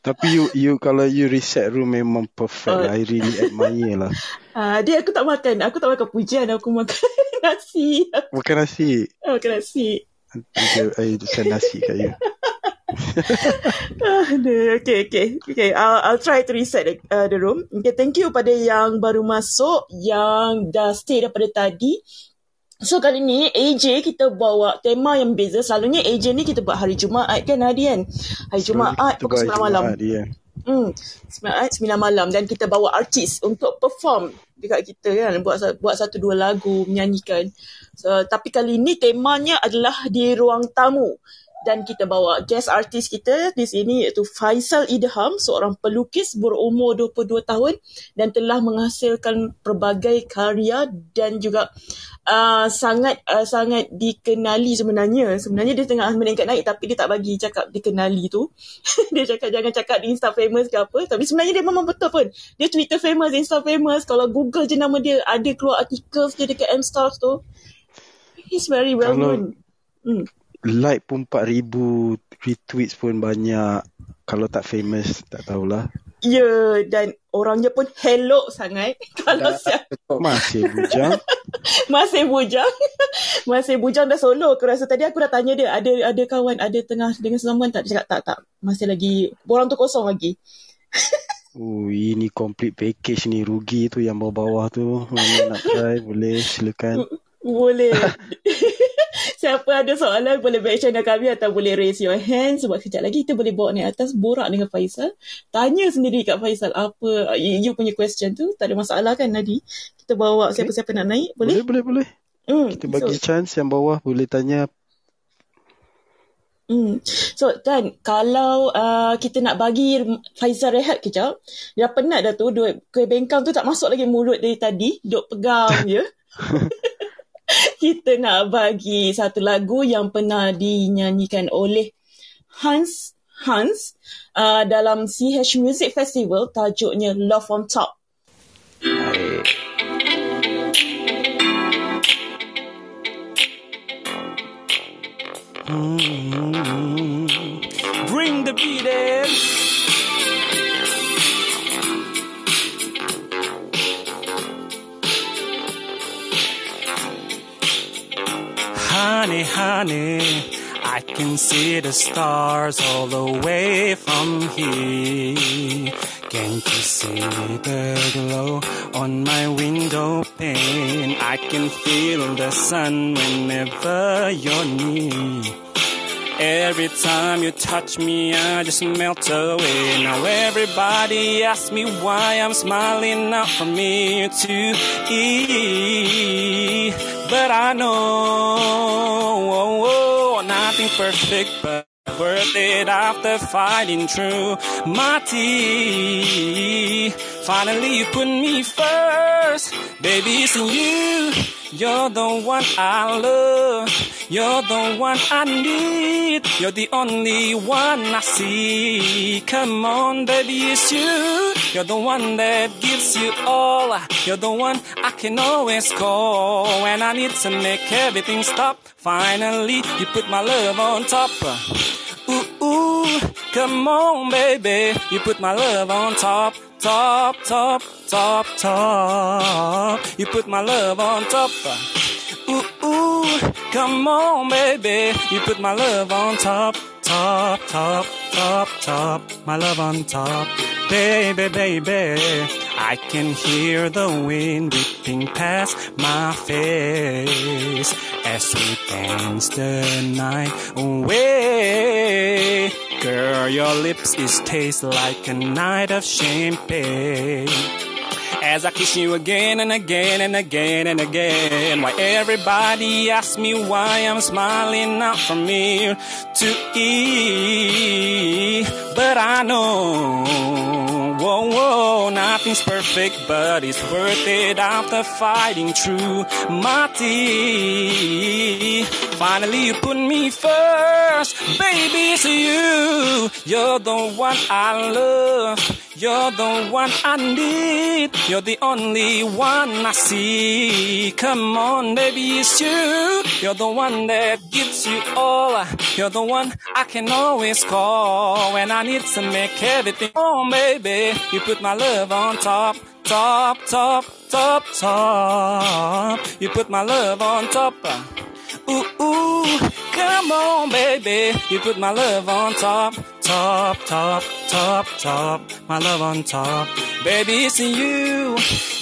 Tapi you you kalau you reset room memang perfect Oh. lah. I really admire lah. Uh, dia aku tak makan. Aku tak makan pujian. Aku makan nasi. Makan nasi. Aku makan nasi. Nanti I send nasi kat you. Aduh, okay, okay. Okay, I'll, I'll try to reset the, uh, the room. Okay, thank you pada yang baru masuk, yang dah stay daripada tadi. So, kali ni AJ kita bawa tema yang beza. Selalunya AJ ni kita buat hari Jumaat kan, Hadi kan? Hari Jumaat, Kita pukul buat 9 malam. Jumaat Dia. Hmm, 9, 9 malam dan kita bawa artis untuk perform dekat kita kan. Buat buat satu dua lagu menyanyikan. So, tapi kali ni temanya adalah di ruang tamu dan kita bawa guest artis kita di sini iaitu Faisal Idham seorang pelukis berumur 22 tahun dan telah menghasilkan pelbagai karya dan juga uh, sangat uh, sangat dikenali sebenarnya. Sebenarnya dia tengah meningkat naik tapi dia tak bagi cakap dikenali tu. Dia cakap jangan cakap di Insta famous ke apa. Tapi sebenarnya dia memang betul pun. Dia Twitter famous Insta famous. Kalau Google je nama dia ada keluar artikel dia dekat M-Stars tu. He's very well known. Hmm. Like pun 4000 retweets pun banyak. Kalau tak famous tak tahulah. Ya, yeah, dan orangnya pun hello sangat. Kalau Dah- siap Masih bujang. masih bujang. masih bujang dah solo. Aku rasa tadi aku dah tanya dia, ada ada kawan, ada tengah dengan sesama tak? Dia cakap tak, tak. Masih lagi, borang tu kosong lagi. Oh, ini complete package ni. Rugi tu yang bawah-bawah tu. Mana nak try boleh silakan. Boleh. Siapa ada soalan boleh back channel kami atau boleh raise your hand sebab kejap lagi kita boleh bawa naik atas borak dengan Faisal. Tanya sendiri kat Faisal apa you, punya question tu. Tak ada masalah kan Nadi? Kita bawa Okay. siapa-siapa nak naik. Boleh? Boleh, boleh, boleh. Hmm, Kita bagi chance yang bawah boleh tanya. Hmm. So Dan, kalau uh, kita nak bagi Faizal rehat kejap, dah penat dah tu, duit kuih bengkang tu tak masuk lagi mulut dari tadi, duk pegang je. kita nak bagi satu lagu yang pernah dinyanyikan oleh Hans Hans uh, dalam CH Music Festival tajuknya Love on Top. Bring the beat in. Honey, honey, I can see the stars all the way from here. Can't you see the glow on my window pane? I can feel the sun whenever you're near. Every time you touch me, I just melt away. Now everybody asks me why I'm smiling out from ear to ear. But I know oh, oh, nothing perfect, but worth it after fighting through my teeth. Finally, you put me first, baby. It's you. You're the one I love. You're the one I need. You're the only one I see. Come on, baby, it's you. You're the one that gives you all. You're the one I can always call when I need to make everything stop. Finally, you put my love on top. Ooh, ooh, come on, baby. You put my love on top, top, top, top, top. You put my love on top. Ooh, ooh, come on, baby. You put my love on top, top, top, top, top. My love on top. Baby, baby. I can hear the wind whipping past my face as we dance the night away. Girl, your lips is taste like a night of champagne. As I kiss you again and again and again and again. Why everybody asks me why I'm smiling out from ear to ear. But I know, whoa, whoa, nothing's perfect, but it's worth it after fighting through my teeth. Finally, you put me first, baby, it's you. You're the one I love. You're the one I need. You're the only one I see. Come on, baby, it's you. You're the one that gives you all. You're the one I can always call when I need to make everything. Oh, baby, you put my love on top. Top, top, top, top. You put my love on top. Ooh, ooh, come on, baby. You put my love on top, top, top, top, top. My love on top. Baby, it's you.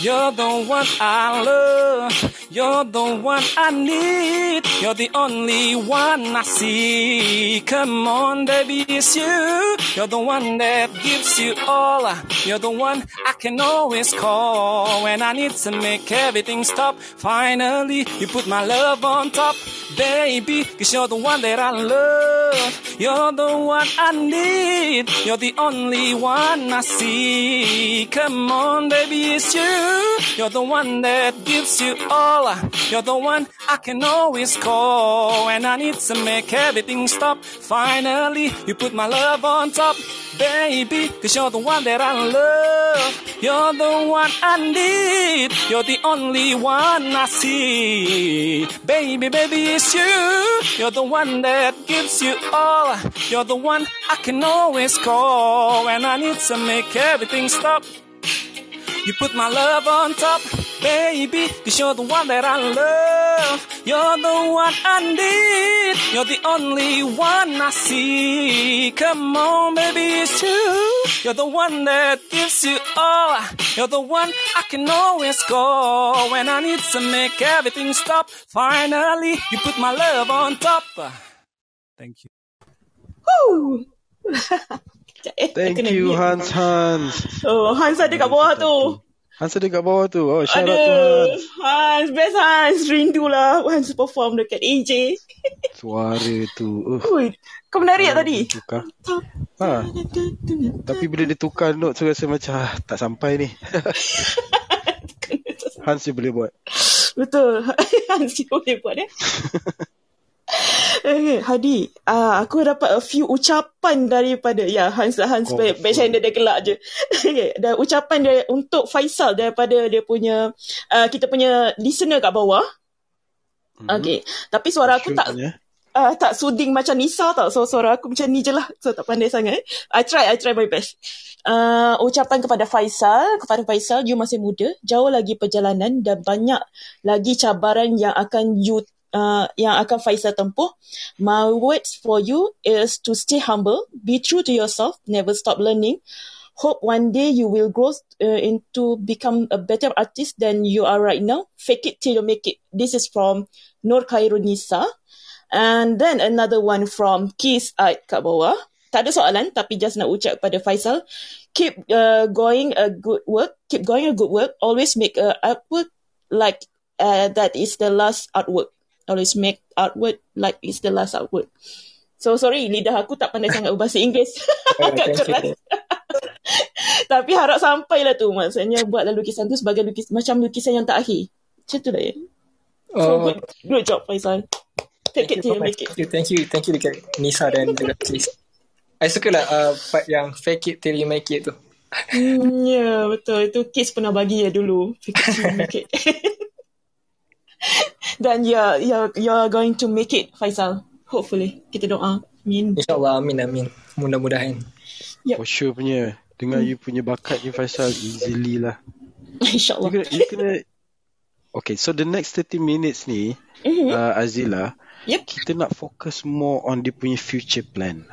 You're the one I love. You're the one I need. You're the only one I see. Come on, baby, it's you. You're the one that gives you all. You're the one I can always call when I need to make everything stop. Finally, you put my love on top, baby, cause you're the one that I love. You're the one I need. You're the only one I see. Come on, baby, it's you. You're the one that gives you all. You're the one I can always call when I need to make everything stop. Finally, you put my love on top, baby, cause you're the one that I love. You're the one I need. You're the only one I see. Baby, baby, it's you. You're the one that gives you all. You're the one I can always call when I need to make everything stop. You put my love on top, baby, cause you're the one that I love. You're the one I need. You're the only one I see. Come on, baby, it's you. You're the one that gives you all. You're the one I can always call when I need to make everything stop. Finally, you put my love on top. Thank you. Woo! Eh, Thank you. Hans Hans. Oh, Hans ada kat bawah tu. Hans ada kat bawah tu. Oh, shout out to Aduh, Hans. Hans, best Hans. Rindulah Hans perform dekat AJ. Suara tu. Uh, Ui, kau menari tak tadi? tukar. Ha. Tapi bila dia tukar note tu rasa macam ah, tak sampai ni. Hans dia boleh buat. Betul. Hans dia boleh buat eh. Okay, Hadi, uh, aku dapat a few ucapan daripada ya Hans lah Hans Oh, oh, back dia dia gelak je. okay, dan ucapan dia untuk Faisal daripada dia punya uh, kita punya listener kat bawah. Mhm. Okay, tapi suara aku Sure tak punya. uh, tak suding macam Nisa tau. So suara aku macam ni je lah. So tak pandai sangat. I try, I try my best. Uh, ucapan kepada Faisal, kepada Faisal, you masih muda, jauh lagi perjalanan dan banyak lagi cabaran yang akan you uh, yang akan Faisal tempuh. My words for you is to stay humble, be true to yourself, never stop learning. Hope one day you will grow uh, into become a better artist than you are right now. Fake it till you make it. This is from Nur Khairunisa. And then another one from Kiss Art kat bawah. Tak ada soalan tapi just nak ucap kepada Faisal. Keep uh, going a good work. Keep going a good work. Always make a artwork like uh, that is the last artwork. Always make artwork like it's the last artwork. So sorry, lidah aku tak pandai sangat berbahasa Inggeris. Agak thank keras. Tapi harap sampailah tu. Maksudnya buatlah lukisan tu sebagai lukis, macam lukisan yang tak akhir. Macam tu lah ya. So Oh, good, good job Faisal. Take it till you make it. Thank you, thank you, thank you dekat Nisa dan juga Chris. I suka lah uh, part yang fake it till you make it tu. Hmm, ya, yeah, betul. Itu Kiss pernah bagi ya dulu. Fake it till you make it. Dan ya, yeah, you're, you're going to make it, Faisal. Hopefully. Kita doa. Amin. InsyaAllah, amin, amin. Mudah-mudahan. For sure punya. Dengan you punya bakat ni Faisal, easily lah. You InsyaAllah. kena, you kena Okay, so the next 30 minutes ni, Mhm. uh, Azila, Yep. kita nak fokus more on dia punya future plan.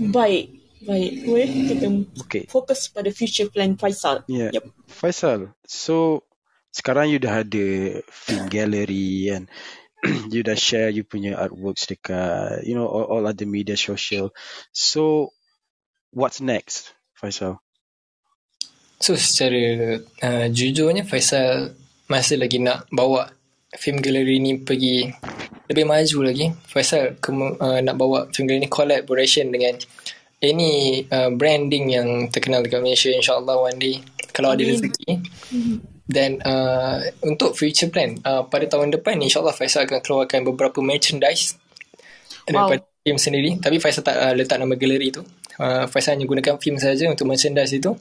Baik. Baik. Weh, kita Okay. fokus pada future plan Faisal. Yeah. Yep. Faisal, so sekarang you dah ada film gallery kan. you dah share you punya artworks dekat, you know, all, all other media social. So, what's next, Faisal? So, secara uh, jujurnya, Faisal masih lagi nak bawa film gallery ni pergi lebih maju lagi. Faisal kemu, uh, nak bawa film gallery ni collaboration dengan any uh, branding yang terkenal dekat Malaysia insyaAllah one day kalau ada rezeki. Dan uh, untuk future plan, uh, pada tahun depan insyaAllah Faisal akan keluarkan beberapa merchandise Wow. daripada film sendiri. Tapi Faisal tak uh, letak nama galeri tu. Uh, Faisal hanya gunakan film saja untuk merchandise itu.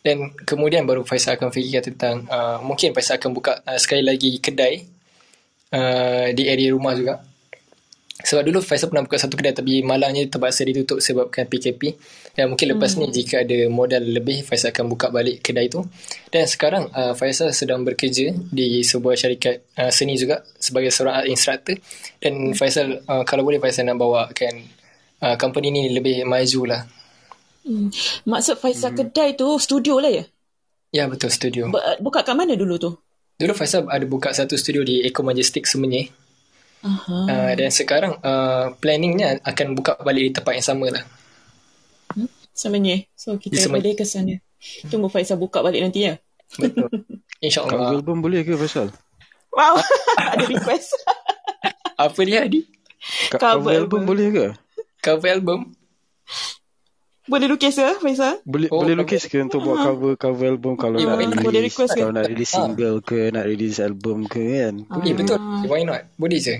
Dan kemudian baru Faisal akan fikirkan tentang uh, mungkin Faisal akan buka uh, sekali lagi kedai uh, di area rumah juga. Sebab dulu Faisal pernah buka satu kedai tapi malangnya terpaksa ditutup sebabkan PKP. Dan mungkin lepas ni jika ada modal lebih Faisal akan buka balik kedai tu. Dan sekarang uh, Faisal sedang bekerja di sebuah syarikat uh, seni juga sebagai seorang art instructor. Dan Faisal uh, kalau boleh Faisal nak bawakan uh, company ni lebih maju lah. Hmm. Maksud Faisal kedai tu studio lah ya? Ya betul studio. Bu- Buka kat mana dulu tu? Dulu Faisal ada buka satu studio di Eco Majestic Semenyih. Uh, dan sekarang uh, planningnya akan buka balik di tempat yang sama lah. Semenyih. So kita Semenyih. boleh ke sana. Tunggu Faisal buka balik nanti ya. Betul. Cover InsyaAllah. album boleh ke Faisal? Wow, ada request. Apa dia Adi? Cover cover album album. boleh ke? Cover album? Boleh lukis ke Faisal? Boleh Oh, boleh lukis ke untuk buat cover cover album kalau Eh, nak boleh- release, boleh request ke? kalau nak release single ke, nak release album ke kan? Eh betul. Why not? Boleh je.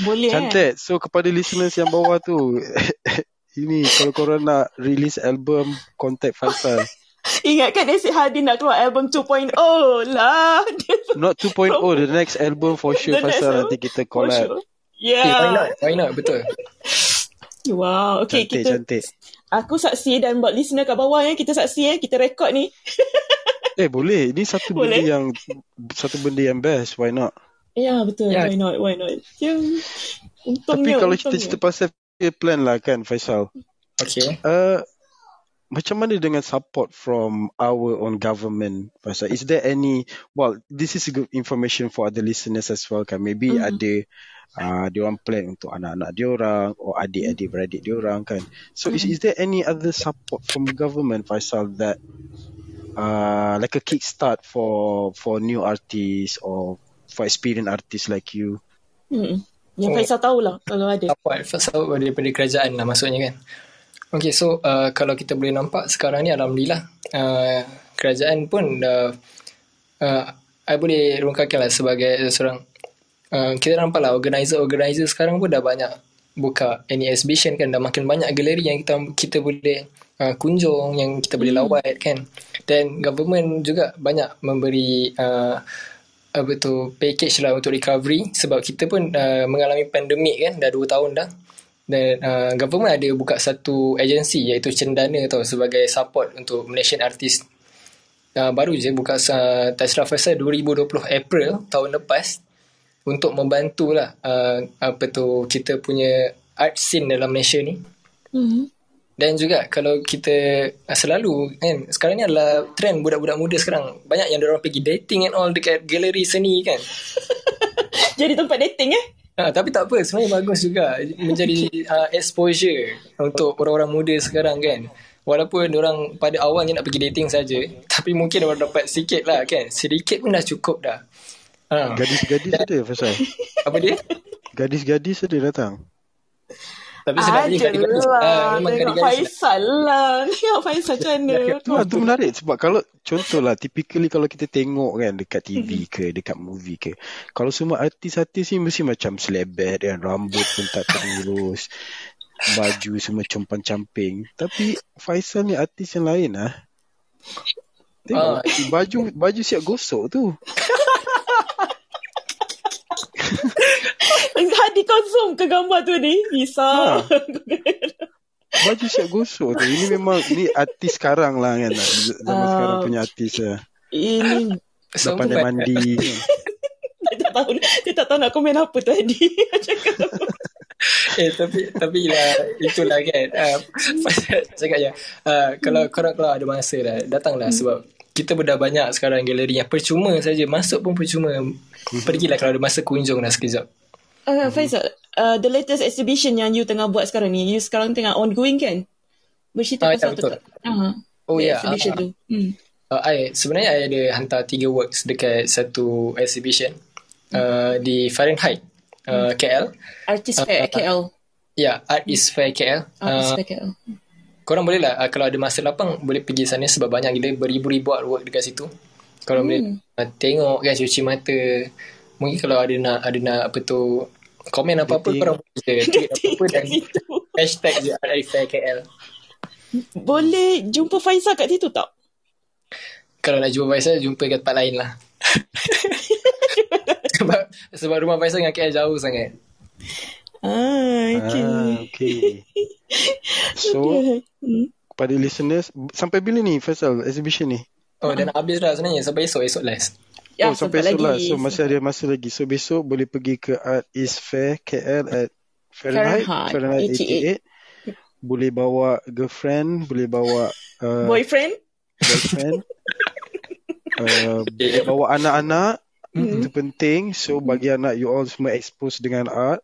Boleh eh. Cantik. So kepada listeners yang bawah tu, ini kalau korang nak release album, contact Faisal. Ingatkan Esik Hadi nak keluar album 2.0 lah. Not 2.0, the next album for sure The Faisal nanti kita collab. sure. Eh, why not? Yeah. Why not? Betul. Wow. Okay, Cantik, kita cantik. Aku saksi dan buat listener kat bawah ya. Kita saksi eh. Kita rekod ni. Eh boleh, ini satu benda Boleh. yang satu benda yang best. Why not? Ya, betul. Ya. Why not? Why not? Ya. Tapi Untungnya, kalau untungnya. kita cerita pasal plan lah kan Faisal. Okay. Uh, macam mana dengan support from our own government Faisal? Is there any well this is good information for other listeners as well kan. Maybe Mhm. ada uh, dia orang plan untuk anak-anak dia orang or adik-adik beradik dia orang kan. So is, is there any other support from government Faisal that uh, like a kickstart for for new artists or for experienced artists like you? Hmm. Yang Oh. Faisal tahulah kalau ada. support support daripada kerajaan lah maksudnya kan. Okay, so uh, kalau kita boleh nampak sekarang ni Alhamdulillah uh, kerajaan pun dah uh, I boleh rungkakan lah sebagai seorang uh, kita nampak lah organizer-organizer sekarang pun dah banyak buka. Any exhibition kan dah makin banyak galeri yang kita kita boleh uh, kunjung yang kita boleh lawat kan. Dan government juga banyak memberi uh, apa tu package lah untuk recovery sebab kita pun uh, mengalami pandemik kan dah 2 tahun dah dan uh, government ada buka satu agensi iaitu Cendana tau sebagai support untuk Malaysian artist uh, baru je buka uh, tak silap saya 2020 April tahun lepas untuk membantu lah uh, apa tu kita punya art scene dalam Malaysia ni Hmm. dan juga kalau kita uh, selalu kan sekarang ni adalah trend budak-budak muda sekarang banyak yang orang pergi dating and all dekat galeri seni kan Jadi tempat dating eh? Ha, tapi tak apa sebenarnya bagus juga menjadi uh, exposure untuk orang-orang muda sekarang kan. Walaupun orang pada awalnya nak pergi dating saja, tapi mungkin orang dapat sikit lah kan. Sedikit pun dah cukup dah. Ha. Gadis-gadis ada Faisal? Apa dia? Gadis-gadis ada datang? Tapi sebenarnya Ada gadis-gadis. lah. Ah, memang Tengok lah. Faisal lah. Tengok Faisal macam mana. Tu, lah, tu menarik sebab kalau contohlah typically kalau kita tengok kan dekat TV ke dekat movie ke kalau semua artis-artis ni mesti macam selebet kan rambut pun tak terurus baju semua compang camping tapi Faisal ni artis yang lain ah tengok Ah. baju baju siap gosok tu Hadi kau zoom ke gambar tu ni. Risau. Ha. baju siap gosok tu ini memang ni artis sekarang lah kan zaman Ah. sekarang punya artis lah Ini dah Sempat. pandai mandi dia tak tahu dia tak tahu nak komen apa tadi. Eh tapi tapi lah itulah kan uh, cakap je uh, kalau korang kalau ada masa dah datanglah sebab kita pun dah banyak sekarang galeri yang percuma saja masuk pun percuma pergilah kalau ada masa kunjung dah sekejap Uh, Faisal, uh, the latest exhibition yang you tengah buat sekarang ni, you sekarang tengah ongoing kan? Bercerita Ah, pasal ya, tu betul. tak? Uh, Oh, ya, Exhibition ah, tu. Hmm. uh, I, sebenarnya I ada hantar tiga works dekat satu exhibition uh, di Fahrenheit uh, KL Artist Fair KL. ya Art is Fair KL Artist uh, Fair KL. Korang boleh lah uh, kalau ada masa lapang boleh pergi sana sebab banyak gila beribu-ribu artwork dekat situ. Kalau boleh uh, tengok kan cuci mata. Mungkin kalau ada nak ada nak apa tu komen apa-apa Dating. korang boleh je tweet apa-apa dan hashtag je Art is Fair KL Boleh jumpa Faisal kat situ tak? kalau nak jumpa Faisal jumpa kat tempat lain lah. Sebab sebab rumah Faisal dengan KL jauh sangat Ah, okay. ah, okay. so Hmm. kepada listeners sampai bila ni Faisal exhibition ni? Oh dah nak habis dah sebenarnya. Sampai esok Esok last. Ya, oh sampai esok lah so masih ada masa lagi. So besok boleh pergi ke Art is Fair KL at Fahrenheit Fahrenheit, Fahrenheit 88 boleh bawa girlfriend boleh bawa uh, Boyfriend? boyfriend. Uh, boleh bawa anak-anak itu penting. So bagi anak you all semua expose dengan art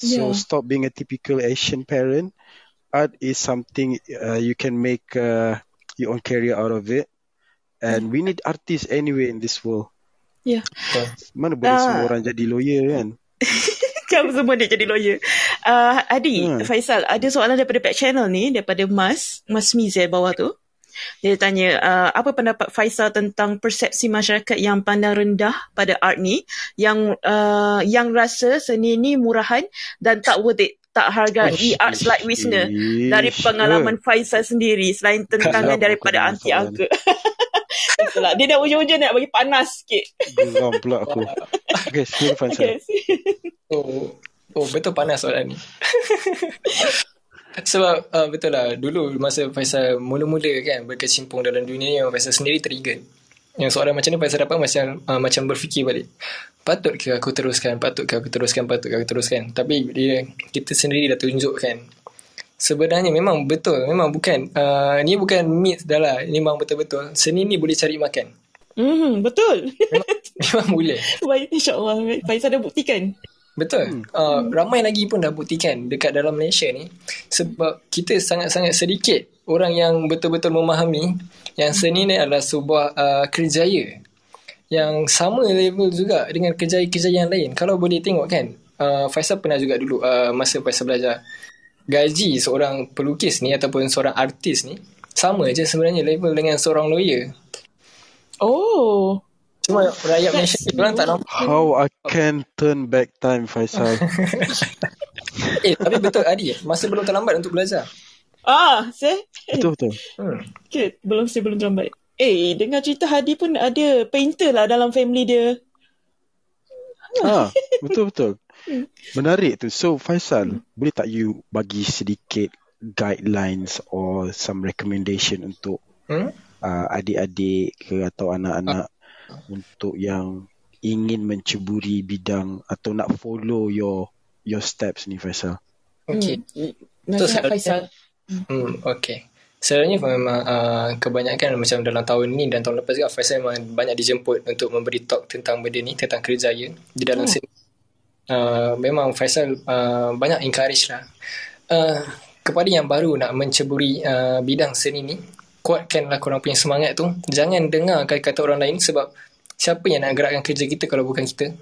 so Yeah. stop being a typical Asian parent art is something uh, you can make uh, your own career out of it and we need artists anyway in this world Ya. mana boleh Ah. semua orang jadi lawyer kan Kan semua dia jadi lawyer. Uh, Adi, Hmm. Faisal, ada soalan daripada back channel ni, daripada Mas, Mas Mizel bawah tu. Dia tanya, uh, apa pendapat Faisal tentang persepsi masyarakat yang pandang rendah pada art ni, yang uh, yang rasa seni ni murahan dan tak worth it, tak hargai Ish, arts like Wisner. Dari pengalaman Faisal sendiri, selain tentangan Kenapa daripada anti angka. Itulah, dia dah ujung-ujung nak bagi panas sikit. geram pula aku okay sila Faisal Okay. Oh, oh betul panas soalan ni. Sebab uh, betul lah dulu masa Faisal mula-mula kan berkecimpung dalam dunia ni Faisal sendiri trigger. Yang soalan macam ni Faisal dapat macam uh, macam berfikir balik. Patut ke aku teruskan? Patut ke aku teruskan? Patut ke aku teruskan? Tapi dia kita sendiri dah tunjukkan sebenarnya memang betul memang bukan uh, ni bukan myth dah lah ni memang betul-betul seni ni boleh cari makan Hmm, betul. memang boleh Baik, insyaAllah. Faisal dah buktikan. Betul. Uh, ramai lagi pun dah buktikan dekat dalam Malaysia ni sebab kita sangat-sangat sedikit orang yang betul-betul memahami yang seni ni adalah sebuah uh, kerjaya yang sama level juga dengan kerjaya-kerjaya yang lain. Kalau boleh tengok kan, uh, Faisal pernah juga dulu uh, masa Faisal belajar. Gaji seorang pelukis ni ataupun seorang artis ni sama je sebenarnya level dengan seorang lawyer. Oh. Cuma rakyat Malaysia ni orang tak nampak. How I can turn back time, Faisal. Eh, tapi betul Adi, masih belum terlambat untuk belajar. Ah, saya betul betul. Hmm. okay, belum saya belum terlambat. Eh, dengar cerita Hadi pun ada painter lah dalam family dia. Ha, betul betul. Menarik tu. So Faisal, boleh tak you bagi sedikit guidelines or some recommendation untuk Hmm? uh, adik-adik ke atau anak-anak untuk yang ingin menceburi bidang atau nak follow your your steps ni Faisal? Okay. Hmm. So, Nasihat saya- Faisal. Hmm, okay. Sebenarnya memang uh, kebanyakan macam dalam tahun ni dan tahun lepas juga Faisal memang banyak dijemput untuk memberi talk tentang benda ni, tentang kerjaya di dalam Oh. seni. Uh, memang Faisal uh, banyak encourage lah. Uh, kepada yang baru nak menceburi uh, bidang seni ni, kuatkanlah korang punya semangat tu. Jangan dengar kata-kata orang lain sebab siapa yang nak gerakkan kerja kita kalau bukan kita?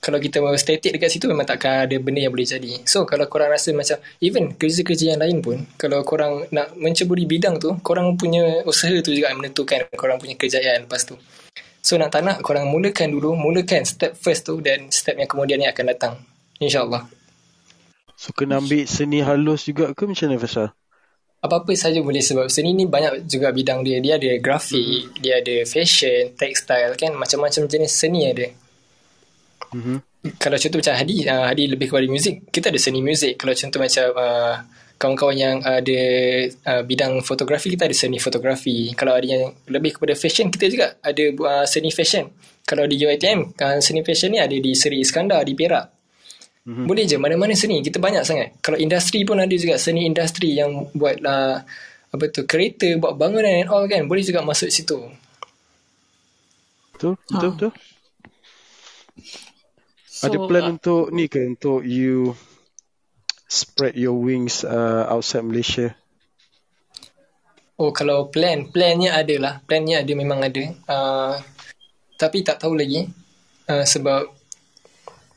kalau kita static dekat situ memang takkan ada benda yang boleh jadi. So kalau korang rasa macam even kerja-kerja yang lain pun kalau korang nak menceburi bidang tu, korang punya usaha tu juga yang menentukan korang punya kejayaan lepas tu. So nak tak nak korang mulakan dulu, mulakan step first tu dan step yang kemudian ni akan datang. InsyaAllah. So kena ambil seni halus juga ke macam mana Faisal? Apa-apa saja boleh sebab seni ni banyak juga bidang dia. Dia ada grafik, dia ada fashion, textile kan. Macam-macam jenis seni ada. Mm-hmm. kalau contoh macam Hadi, uh, Hadi lebih kepada muzik, kita ada seni muzik. Kalau contoh macam uh, kawan-kawan yang ada uh, bidang fotografi, kita ada seni fotografi. Kalau ada yang lebih kepada fashion, kita juga ada uh, seni fashion. Kalau di UiTM, uh, seni fashion ni ada di Seri Iskandar, di Perak. Mm-hmm. Boleh je, mana-mana seni. Kita banyak sangat. Kalau industri pun ada juga seni industri yang buat uh, apa tu kereta, buat bangunan and all kan. Boleh juga masuk situ. Betul? Betul? Ha. Betul? So, Ada plan uh, untuk ni ke untuk you spread your wings uh, outside Malaysia? Oh kalau plan, plannya ada lah. Plannya ada memang ada. Uh, tapi tak tahu lagi. Uh, sebab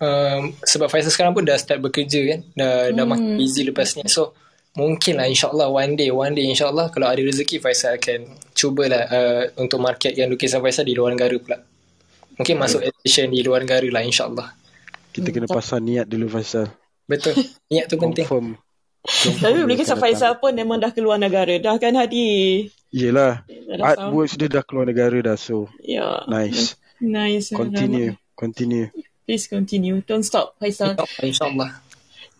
uh, sebab Faisal sekarang pun dah start bekerja kan. Dah, dah makin busy lepas ni. So mungkin lah insyaAllah one day, one day insyaAllah kalau ada rezeki Faisal akan cubalah uh, untuk marketkan lukisan Faisal di luar negara pula. Mungkin masuk exhibition di luar negara lah insyaAllah. Kita kena pasang niat dulu Faisal. Betul. Niat tu penting. Confirm. Tapi boleh kisah Faisal pun memang dah keluar negara. Dah kan Hadi? Yelah. Artworks dia dah keluar negara dah. So, Ya. nice. Nice. Continue. Continue. Please continue. Don't stop Faisal. InsyaAllah.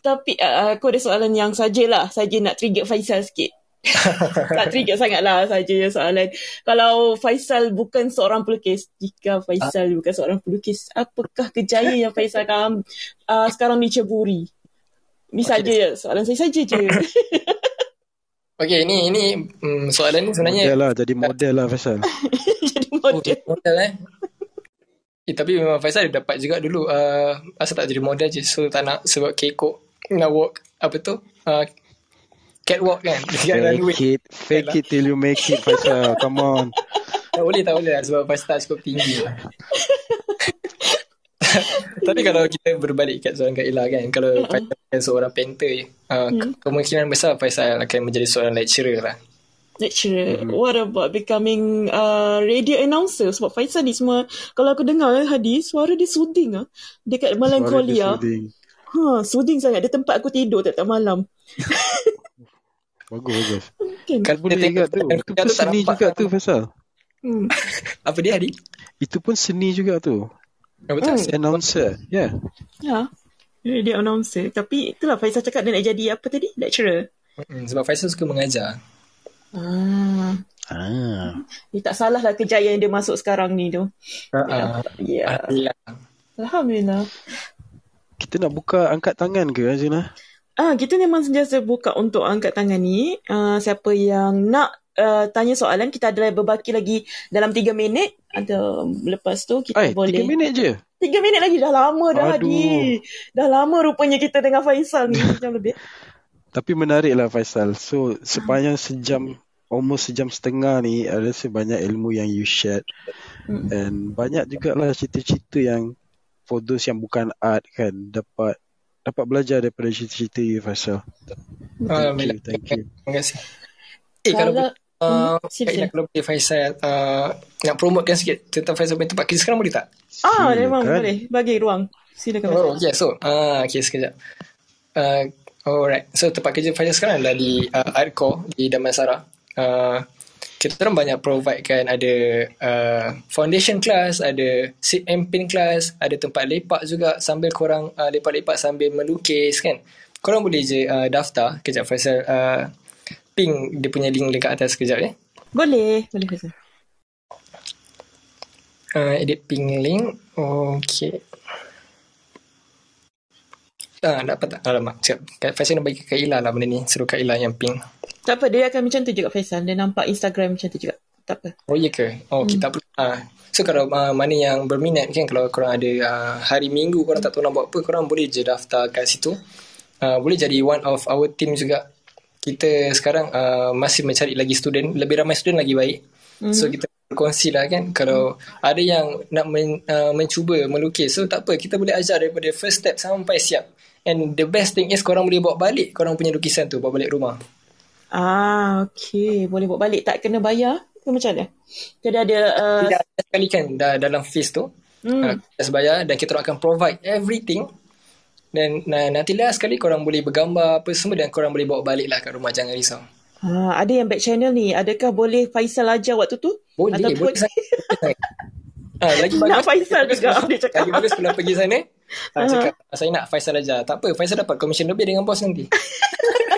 Tapi uh, aku ada soalan yang sajalah. Saja nak trigger Faisal sikit. tak trigger sangat lah saja soalan. Kalau Faisal bukan seorang pelukis, jika Faisal bukan seorang pelukis, apakah kejayaan yang Faisal akan uh, sekarang diceburi? Ini saja je. Soalan saya saja je. Okay, ini ini mm, soalan ni sebenarnya Model lah. Jadi model lah Faisal. Jadi Oh, model. jadi model eh. Eh. Tapi memang Faisal dia dapat juga dulu. Uh, asal tak jadi model je. So tak nak sebab kekok. Nak walk. Apa tu? Uh, catwalk kan. Dekat runway. Fake it. Fake it till you make it Faisal. Come on. Tak boleh, tak boleh lah. Sebab Faisal tak cukup tinggi lah. Tapi kalau kita berbalik kat soalan Kak Ila kan. Kalau Faisal bukan seorang painter je. Uh, Kemungkinan besar Faisal akan menjadi seorang lecturer lah. Lecturer. What about becoming uh, radio announcer? Sebab Faisal ni semua, kalau aku dengar eh, Hadi, suara dia soothing ah. Dekat dia Melancholia. soothing. Ha, soothing sangat. Dia tempat aku tidur tak malam. Bagus, bagus. Kan? Boleh dia juga tengok tu. dalam Itu pun seni nampak. juga tu Faisal. Hmm. Apa dia Adi? Itu pun seni juga tu. Oh, betul. Hmm. Announcer. Yeah. Ya. Radio announcer. Tapi itulah Faisal cakap dia nak jadi apa tadi? Lecturer. Hmm, sebab Faisal suka mengajar. Ah. Ah. Dia tak salah lah kejayaan dia masuk sekarang ni tu. Uh, Ya. Alhamdulillah. Alhamdulillah. Kita nak buka angkat tangan ke Azina? Ah, kita memang sentiasa buka untuk angkat tangan ni. Ah, siapa yang nak uh, tanya soalan, kita ada berbaki lagi dalam 3 minit. Ada lepas tu kita Ay, boleh. tiga minit je. 3 minit lagi dah lama dah Aduh. Hadi. Dah lama rupanya kita dengan Faisal ni jam lebih. Tapi menarik lah Faisal. So sepanjang sejam, almost sejam setengah ni, ada rasa banyak ilmu yang you shared. Hmm. And banyak jugalah cerita-cerita yang for those yang bukan art kan, dapat dapat belajar daripada cerita-cerita you Faisal. Alhamdulillah. Thank you. Terima kasih. Eh, kalau Kalau- Uh, Hmm, kalau boleh Faisal uh, nak promotekan sikit tentang Faisal punya tempat kerja sekarang boleh tak? Ah, Silakan. memang boleh. Bagi ruang. Silakan. Oh, yeah. So, uh, okay, sekejap. Uh, alright. So, tempat kerja Faisal sekarang adalah di uh, Artcore di Damansara. Uh, kita orang banyak provide kan ada uh, foundation class, ada sit and paint class, ada tempat lepak juga sambil korang uh, lepak-lepak sambil melukis kan. Korang boleh je uh, daftar. Kejap Faisal uh, ping dia punya link dekat atas kejap ya. Boleh. Boleh, Faisal. Uh, edit ping link. Okay. Ah, dapat tak? Alamak. Cakap, Faisal nak bagi Kak Ila lah benda ni. Suruh Kak Ila yang ping. Tak apa, dia akan macam tu juga Faisal. Dia nampak Instagram macam tu juga. Tak apa. Oh, ya ke? Oh, kita perlu. Ah. So, kalau uh, mana yang berminat kan, kalau korang ada uh, hari minggu, korang tak tahu nak buat apa, korang boleh je daftar kat situ. Uh, boleh jadi one of our team juga. Kita sekarang uh, masih mencari lagi student. Lebih ramai student lagi baik. So, kita berkongsi lah kan. Kalau ada yang nak men, uh, mencuba melukis, so tak apa. Kita boleh ajar daripada first step sampai siap. And the best thing is korang boleh bawa balik korang punya lukisan tu, bawa balik rumah. Ah, okey. Boleh bawa balik. Tak kena bayar ke macam mana? Jadi ada... Uh, Tidak ada sekali kan dah, dalam fees tu. Hmm. Uh, kita bayar dan kita akan provide everything. Dan nah, nantilah sekali korang boleh bergambar apa semua dan korang boleh bawa balik lah kat rumah. Jangan risau. ah, ada yang back channel ni. Adakah boleh Faisal ajar waktu tu? Boleh, Ataupun... boleh. Ah, lagi bagus, Nak Faisal juga, dia cakap. Lagi bagus kalau pergi sana. Uh-huh. Ah, cakap, saya nak Faisal aja. Tak apa, Faisal dapat komisen lebih dengan bos nanti.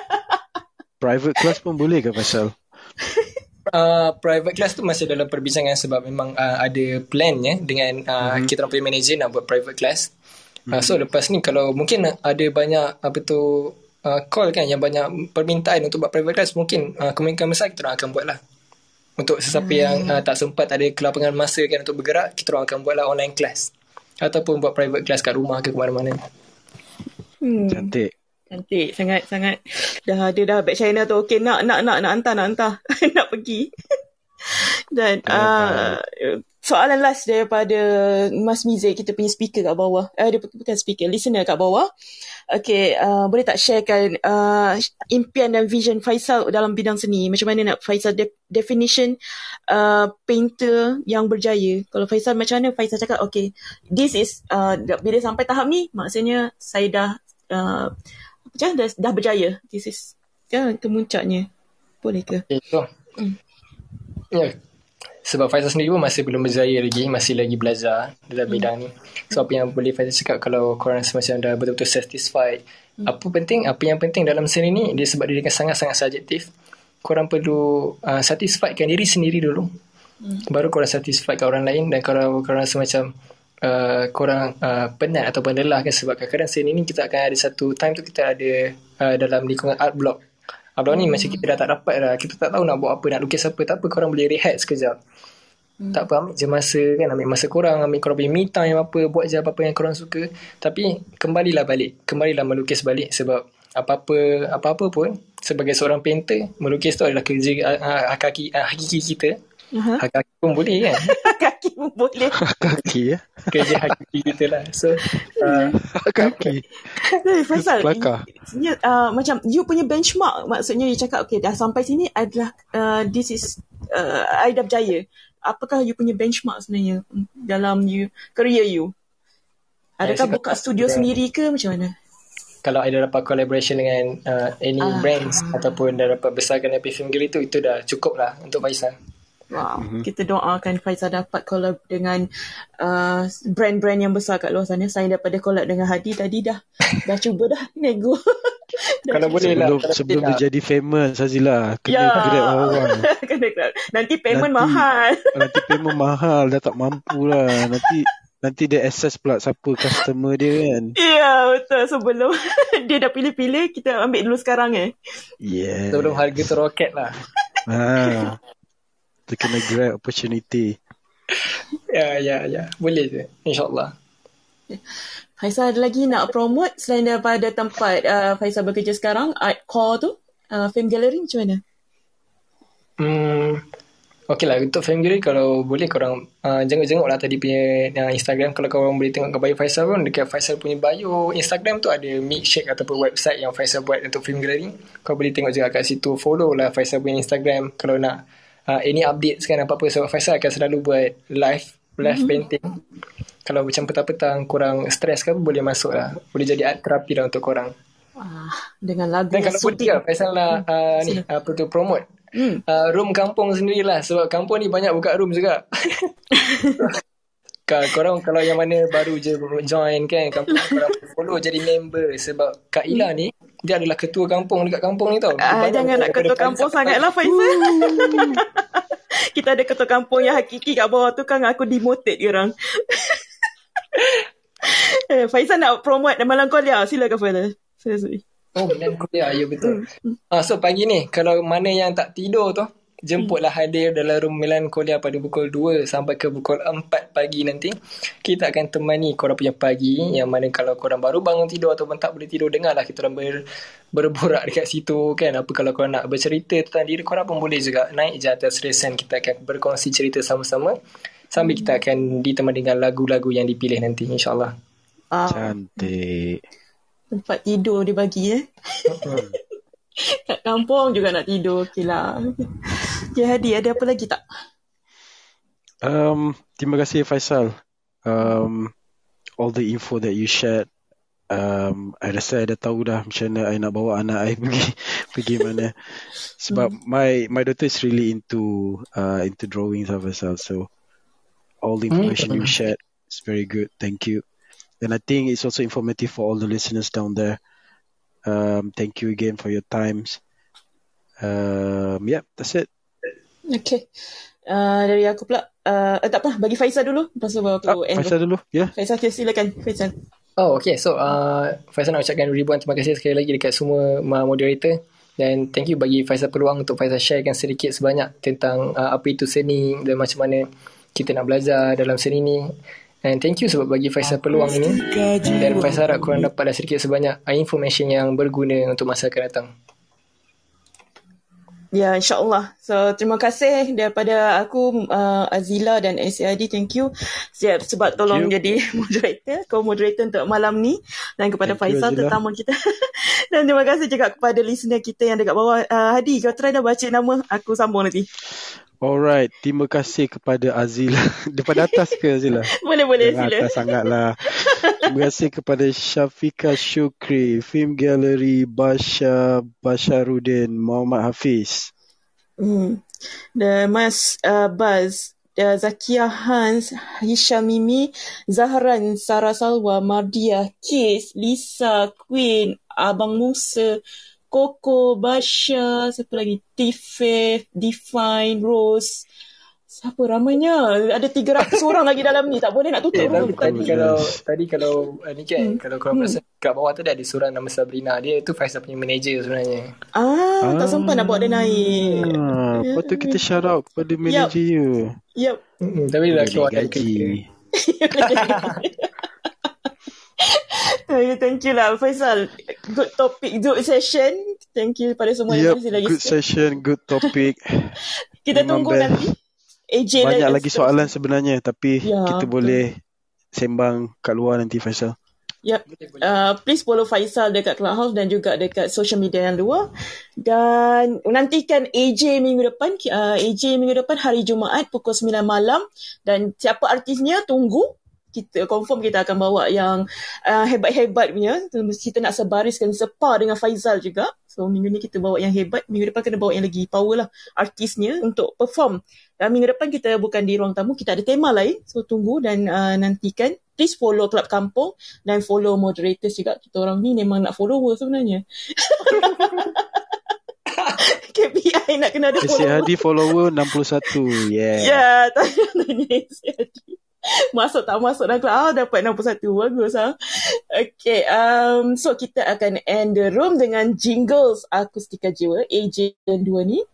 Private class pun boleh ke Faisal? uh, private class tu masih dalam perbincangan sebab memang uh, ada plan ya dengan uh, mm-hmm. kita orang punya manager nak buat private class. Uh, so lepas ni kalau mungkin ada banyak apa tu uh, call kan yang banyak permintaan untuk buat private class mungkin uh, kemungkinan besar kita orang akan buat lah. Untuk sesiapa hmm. yang uh, tak sempat ada kelapangan masa kan untuk bergerak, kita orang akan buat lah online class. Ataupun buat private class kat rumah ke ke mana-mana. Hmm. Cantik. Cantik sangat sangat. Dah ada dah back channel tu. Okey nak nak nak nak hantar nak hantar. nak pergi. Dan uh, soalan last daripada Mas Mizik kita punya speaker kat bawah. Eh dia bukan speaker, listener kat bawah. Okey, uh, boleh tak sharekan uh, impian dan vision Faisal dalam bidang seni? Macam mana nak Faisal de- definition uh, painter yang berjaya? Kalau Faisal macam mana Faisal cakap, okay, this is, uh, bila sampai tahap ni, maksudnya saya dah, uh, macam dah, dah berjaya. This is, ya, kemuncaknya. Boleh ke? Okay, so. Hmm. Ya. Sebab Faizal sendiri pun masih belum berjaya lagi. Masih lagi belajar dalam bidang ni. So apa yang boleh Faizal cakap kalau korang semacam dah betul-betul satisfied. Apa penting, apa yang penting dalam seni ni, dia sebab dia sangat-sangat subjektif. Korang perlu uh, satisfiekan diri sendiri dulu. Baru korang satisfiekan orang lain. Dan kalau korang semacam uh, korang uh, penat ataupun lelah kan. Sebab kadang-kadang seni ni kita akan ada satu time tu kita ada uh, dalam lingkungan art block. Abang ni macam kita dah tak dapat dah. Kita tak tahu nak buat apa, nak lukis apa. Tak apa, korang boleh rehat sekejap. Hmm. Tak apa, ambil je masa kan. Ambil masa korang, ambil korang punya me time apa. Buat je apa-apa yang korang suka. Tapi kembalilah balik. Kembalilah melukis balik. Sebab apa-apa apa-apa pun, sebagai seorang painter, melukis tu adalah kerja uh, hakiki, uh, hakiki kita. Aha. Hakiki pun boleh kan. Kaki pun boleh. Kaki ya. kerja hakiki kita lah. So, uh, Kaki. Hey, Faisal, Kelakar. you, uh, macam you punya benchmark maksudnya you cakap okay dah sampai sini adalah uh, this is uh, I dah berjaya. Apakah you punya benchmark sebenarnya dalam you career you? Adakah saya buka studio ya. sendiri ke macam mana? kalau ada dapat collaboration dengan uh, any Ah. brands ataupun dah dapat besarkan IP Film Gallery tu, itu dah cukup lah untuk Faisal. Wow, Mhm. mm-hmm. kita doakan Faizal dapat collab dengan uh, brand-brand yang besar kat luar sana. Saya daripada collab dengan Hadi tadi dah dah cuba dah nego. Kalau boleh lah. Sebelum kalau sebelum dia lah. jadi famous Azila kena ya. grab orang. Kena grab. Nanti payment Nanti- mahal. Nanti payment mahal dah tak mampu lah. Nanti nanti dia access pula siapa customer dia kan. Ya, betul. Sebelum dia dah pilih-pilih, kita ambil dulu sekarang eh. Yeah. Sebelum harga tu roket lah. Ha. Kita kena grab opportunity. Ya, ya, ya. Boleh je. InsyaAllah. Faisal ada lagi nak promote selain daripada tempat uh, Faisal bekerja sekarang, Art Core tu, uh, Film Gallery macam mana? Hmm, Okey lah untuk film gallery kalau boleh korang uh, jenguk-jenguk lah tadi punya uh, Instagram kalau korang boleh tengok kat bio Faisal pun dekat Faisal punya bio Instagram tu ada milkshake ataupun website yang Faisal buat untuk film gallery kau boleh tengok juga kat situ follow lah Faisal punya Instagram kalau nak uh, any updates kan apa-apa sebab Faisal akan selalu buat live live mm-hmm. painting kalau macam petang-petang kurang stres ke boleh masuk lah boleh jadi art terapi lah untuk korang Ah, dengan lagu dan kalau boleh lah Faisal lah uh, ni apa tu promote Hmm. uh, room kampung sendirilah sebab kampung ni banyak buka room juga. Kalau korang kalau yang mana baru je join kan kampung korang follow jadi member sebab Kak Ila ni dia adalah ketua kampung dekat kampung ni tau. Ah, jangan nak ketua kampung Faisal. sangat lah Faisal. Kita ada ketua kampung yang hakiki kat bawah tu kan aku demoted orang. eh, Faisal nak promote malam kuliah. Silakan Faisal. Sorry. Oh, dan kuliah. Ya, betul. Ah, so, pagi ni, kalau mana yang tak tidur tu, jemputlah hadir dalam room Melancholia pada pukul 2 sampai ke pukul 4 pagi nanti. Kita akan temani korang punya pagi yang mana kalau korang baru bangun tidur ataupun tak boleh tidur, dengarlah kita orang ber, berborak dekat situ kan. Apa kalau korang nak bercerita tentang diri korang pun boleh juga. Naik je atas resen, kita akan berkongsi cerita sama-sama. Sambil kita akan ditemani dengan lagu-lagu yang dipilih nanti insyaAllah. Ah, Cantik. tempat tidur dia bagi eh. Kat kampung juga nak tidur. Okey lah. Okay, Hadi, ada apa lagi tak? Um, terima kasih Faisal. Um, all the info that you shared. Um, I rasa I dah tahu dah macam mana I nak bawa anak I pergi pergi mana. Sebab my my daughter is really into uh, into drawings of Faisal. So all the information you shared is very good. Thank you. And I think it's also informative for all the listeners down there. Um, thank you again for your times. Um, yeah, that's it. Okay. Uh, dari aku pula. Uh, eh, tak apa, bagi Faisal dulu. Lepas tu baru aku Ah, end. Faisal dulu, ya. Yeah. Faisal, okay, silakan. Faisal. Oh, okay. So, uh, Faisal nak ucapkan ribuan terima kasih sekali lagi dekat semua uh, moderator. Dan thank you bagi Faisal peluang untuk Faisal sharekan sedikit sebanyak tentang uh, apa itu seni dan macam mana kita nak belajar dalam seni ni. And thank you sebab bagi Faisal peluang ini. Dan Faisal harap korang dapat dah sedikit sebanyak information yang berguna untuk masa akan datang. Ya, insyaAllah. So, terima kasih daripada aku, uh, Azila dan SAID. Thank you Siap, sebab tolong you. jadi moderator, co-moderator untuk malam ni. Dan kepada Thank you, Faisal, Azila. tetamu kita. dan terima kasih juga kepada listener kita yang dekat bawah. Uh, Hadi, kau try dah baca nama. Aku sambung nanti. Alright, terima kasih kepada Azila. Daripada atas ke Azila? Boleh, boleh. Sila. atas sangatlah. Terima kasih kepada Syafika Syukri, Film Gallery, Basha Basharudin, Muhammad Hafiz. Hmm. The Mas uh, Baz, uh, Zakia Hans, Hisham Mimi, Zahran, Sarah Salwa, Mardia, Kis, Lisa, Queen, Abang Musa, Coco, Basha, siapa lagi? Tife, Define, Rose. Siapa ramainya? Ada 300 orang lagi dalam ni. Tak boleh nak tutup Eh, tadi tadi. kalau tadi kalau uh, ni kan kalau korang perasan kat bawah tu ada seorang nama Sabrina. Dia tu Faisal punya manager sebenarnya. Ah, tak sempat nak bawa dia naik. Ah, lepas tu kita shout out kepada manager you. Yup. Hmm, tapi dia dah keluar dari gaji. kerja. Thank you lah Faisal. Good topic, good session. Thank you pada semua yang Yep, masih lagi. good session, good topic. Kita Memang tunggu best. nanti. AJ Banyak lagi soalan sebenarnya tapi Ya, kita boleh sembang kat luar nanti Faisal. Yep. Uh, please follow Faisal dekat Clubhouse dan juga dekat social media yang luar. Dan nantikan AJ minggu depan. Uh, AJ minggu depan hari Jumaat pukul 9 malam. Dan siapa artisnya tunggu. Kita confirm kita akan bawa yang uh, hebat-hebat punya. Kita nak sebariskan sepa dengan Faizal juga. So minggu ni kita bawa yang hebat. Minggu depan kena bawa yang lagi power lah artisnya untuk perform. Dan minggu depan kita bukan di ruang tamu. Kita ada tema lain. So tunggu dan uh, nantikan. Please follow Club Kampung dan follow moderators juga. Kita orang ni memang nak follower sebenarnya. KPI nak kena ada Si follower. Hadi follower 61. Yeah. Ya, tanya tanya si Hadi. Masuk tak masuk dalam club. Ah, dapat 61. Bagus ah. Okay, um, so kita akan end the room dengan jingles Akustika Jiwa, AJ dan dua ni.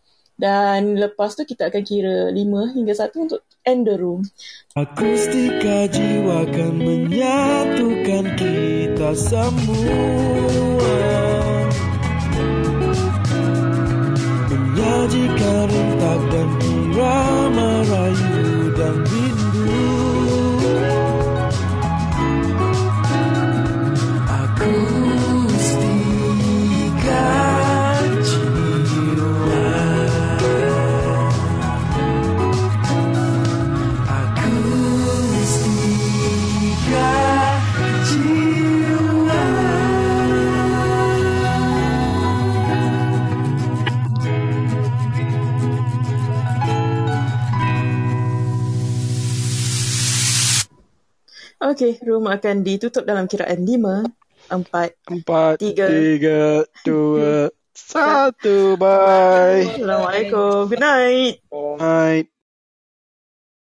Dan lepas tu kita akan kira 5 hingga 1 untuk end the room. Akustika jiwa kan menyatukan kita semua Menyajikan rentak dan irama rayu dan rindu Okey, room akan ditutup dalam kiraan 5, 4, Empat, Tiga. tiga, dua, satu. Bye. Assalamualaikum. Good night. Night.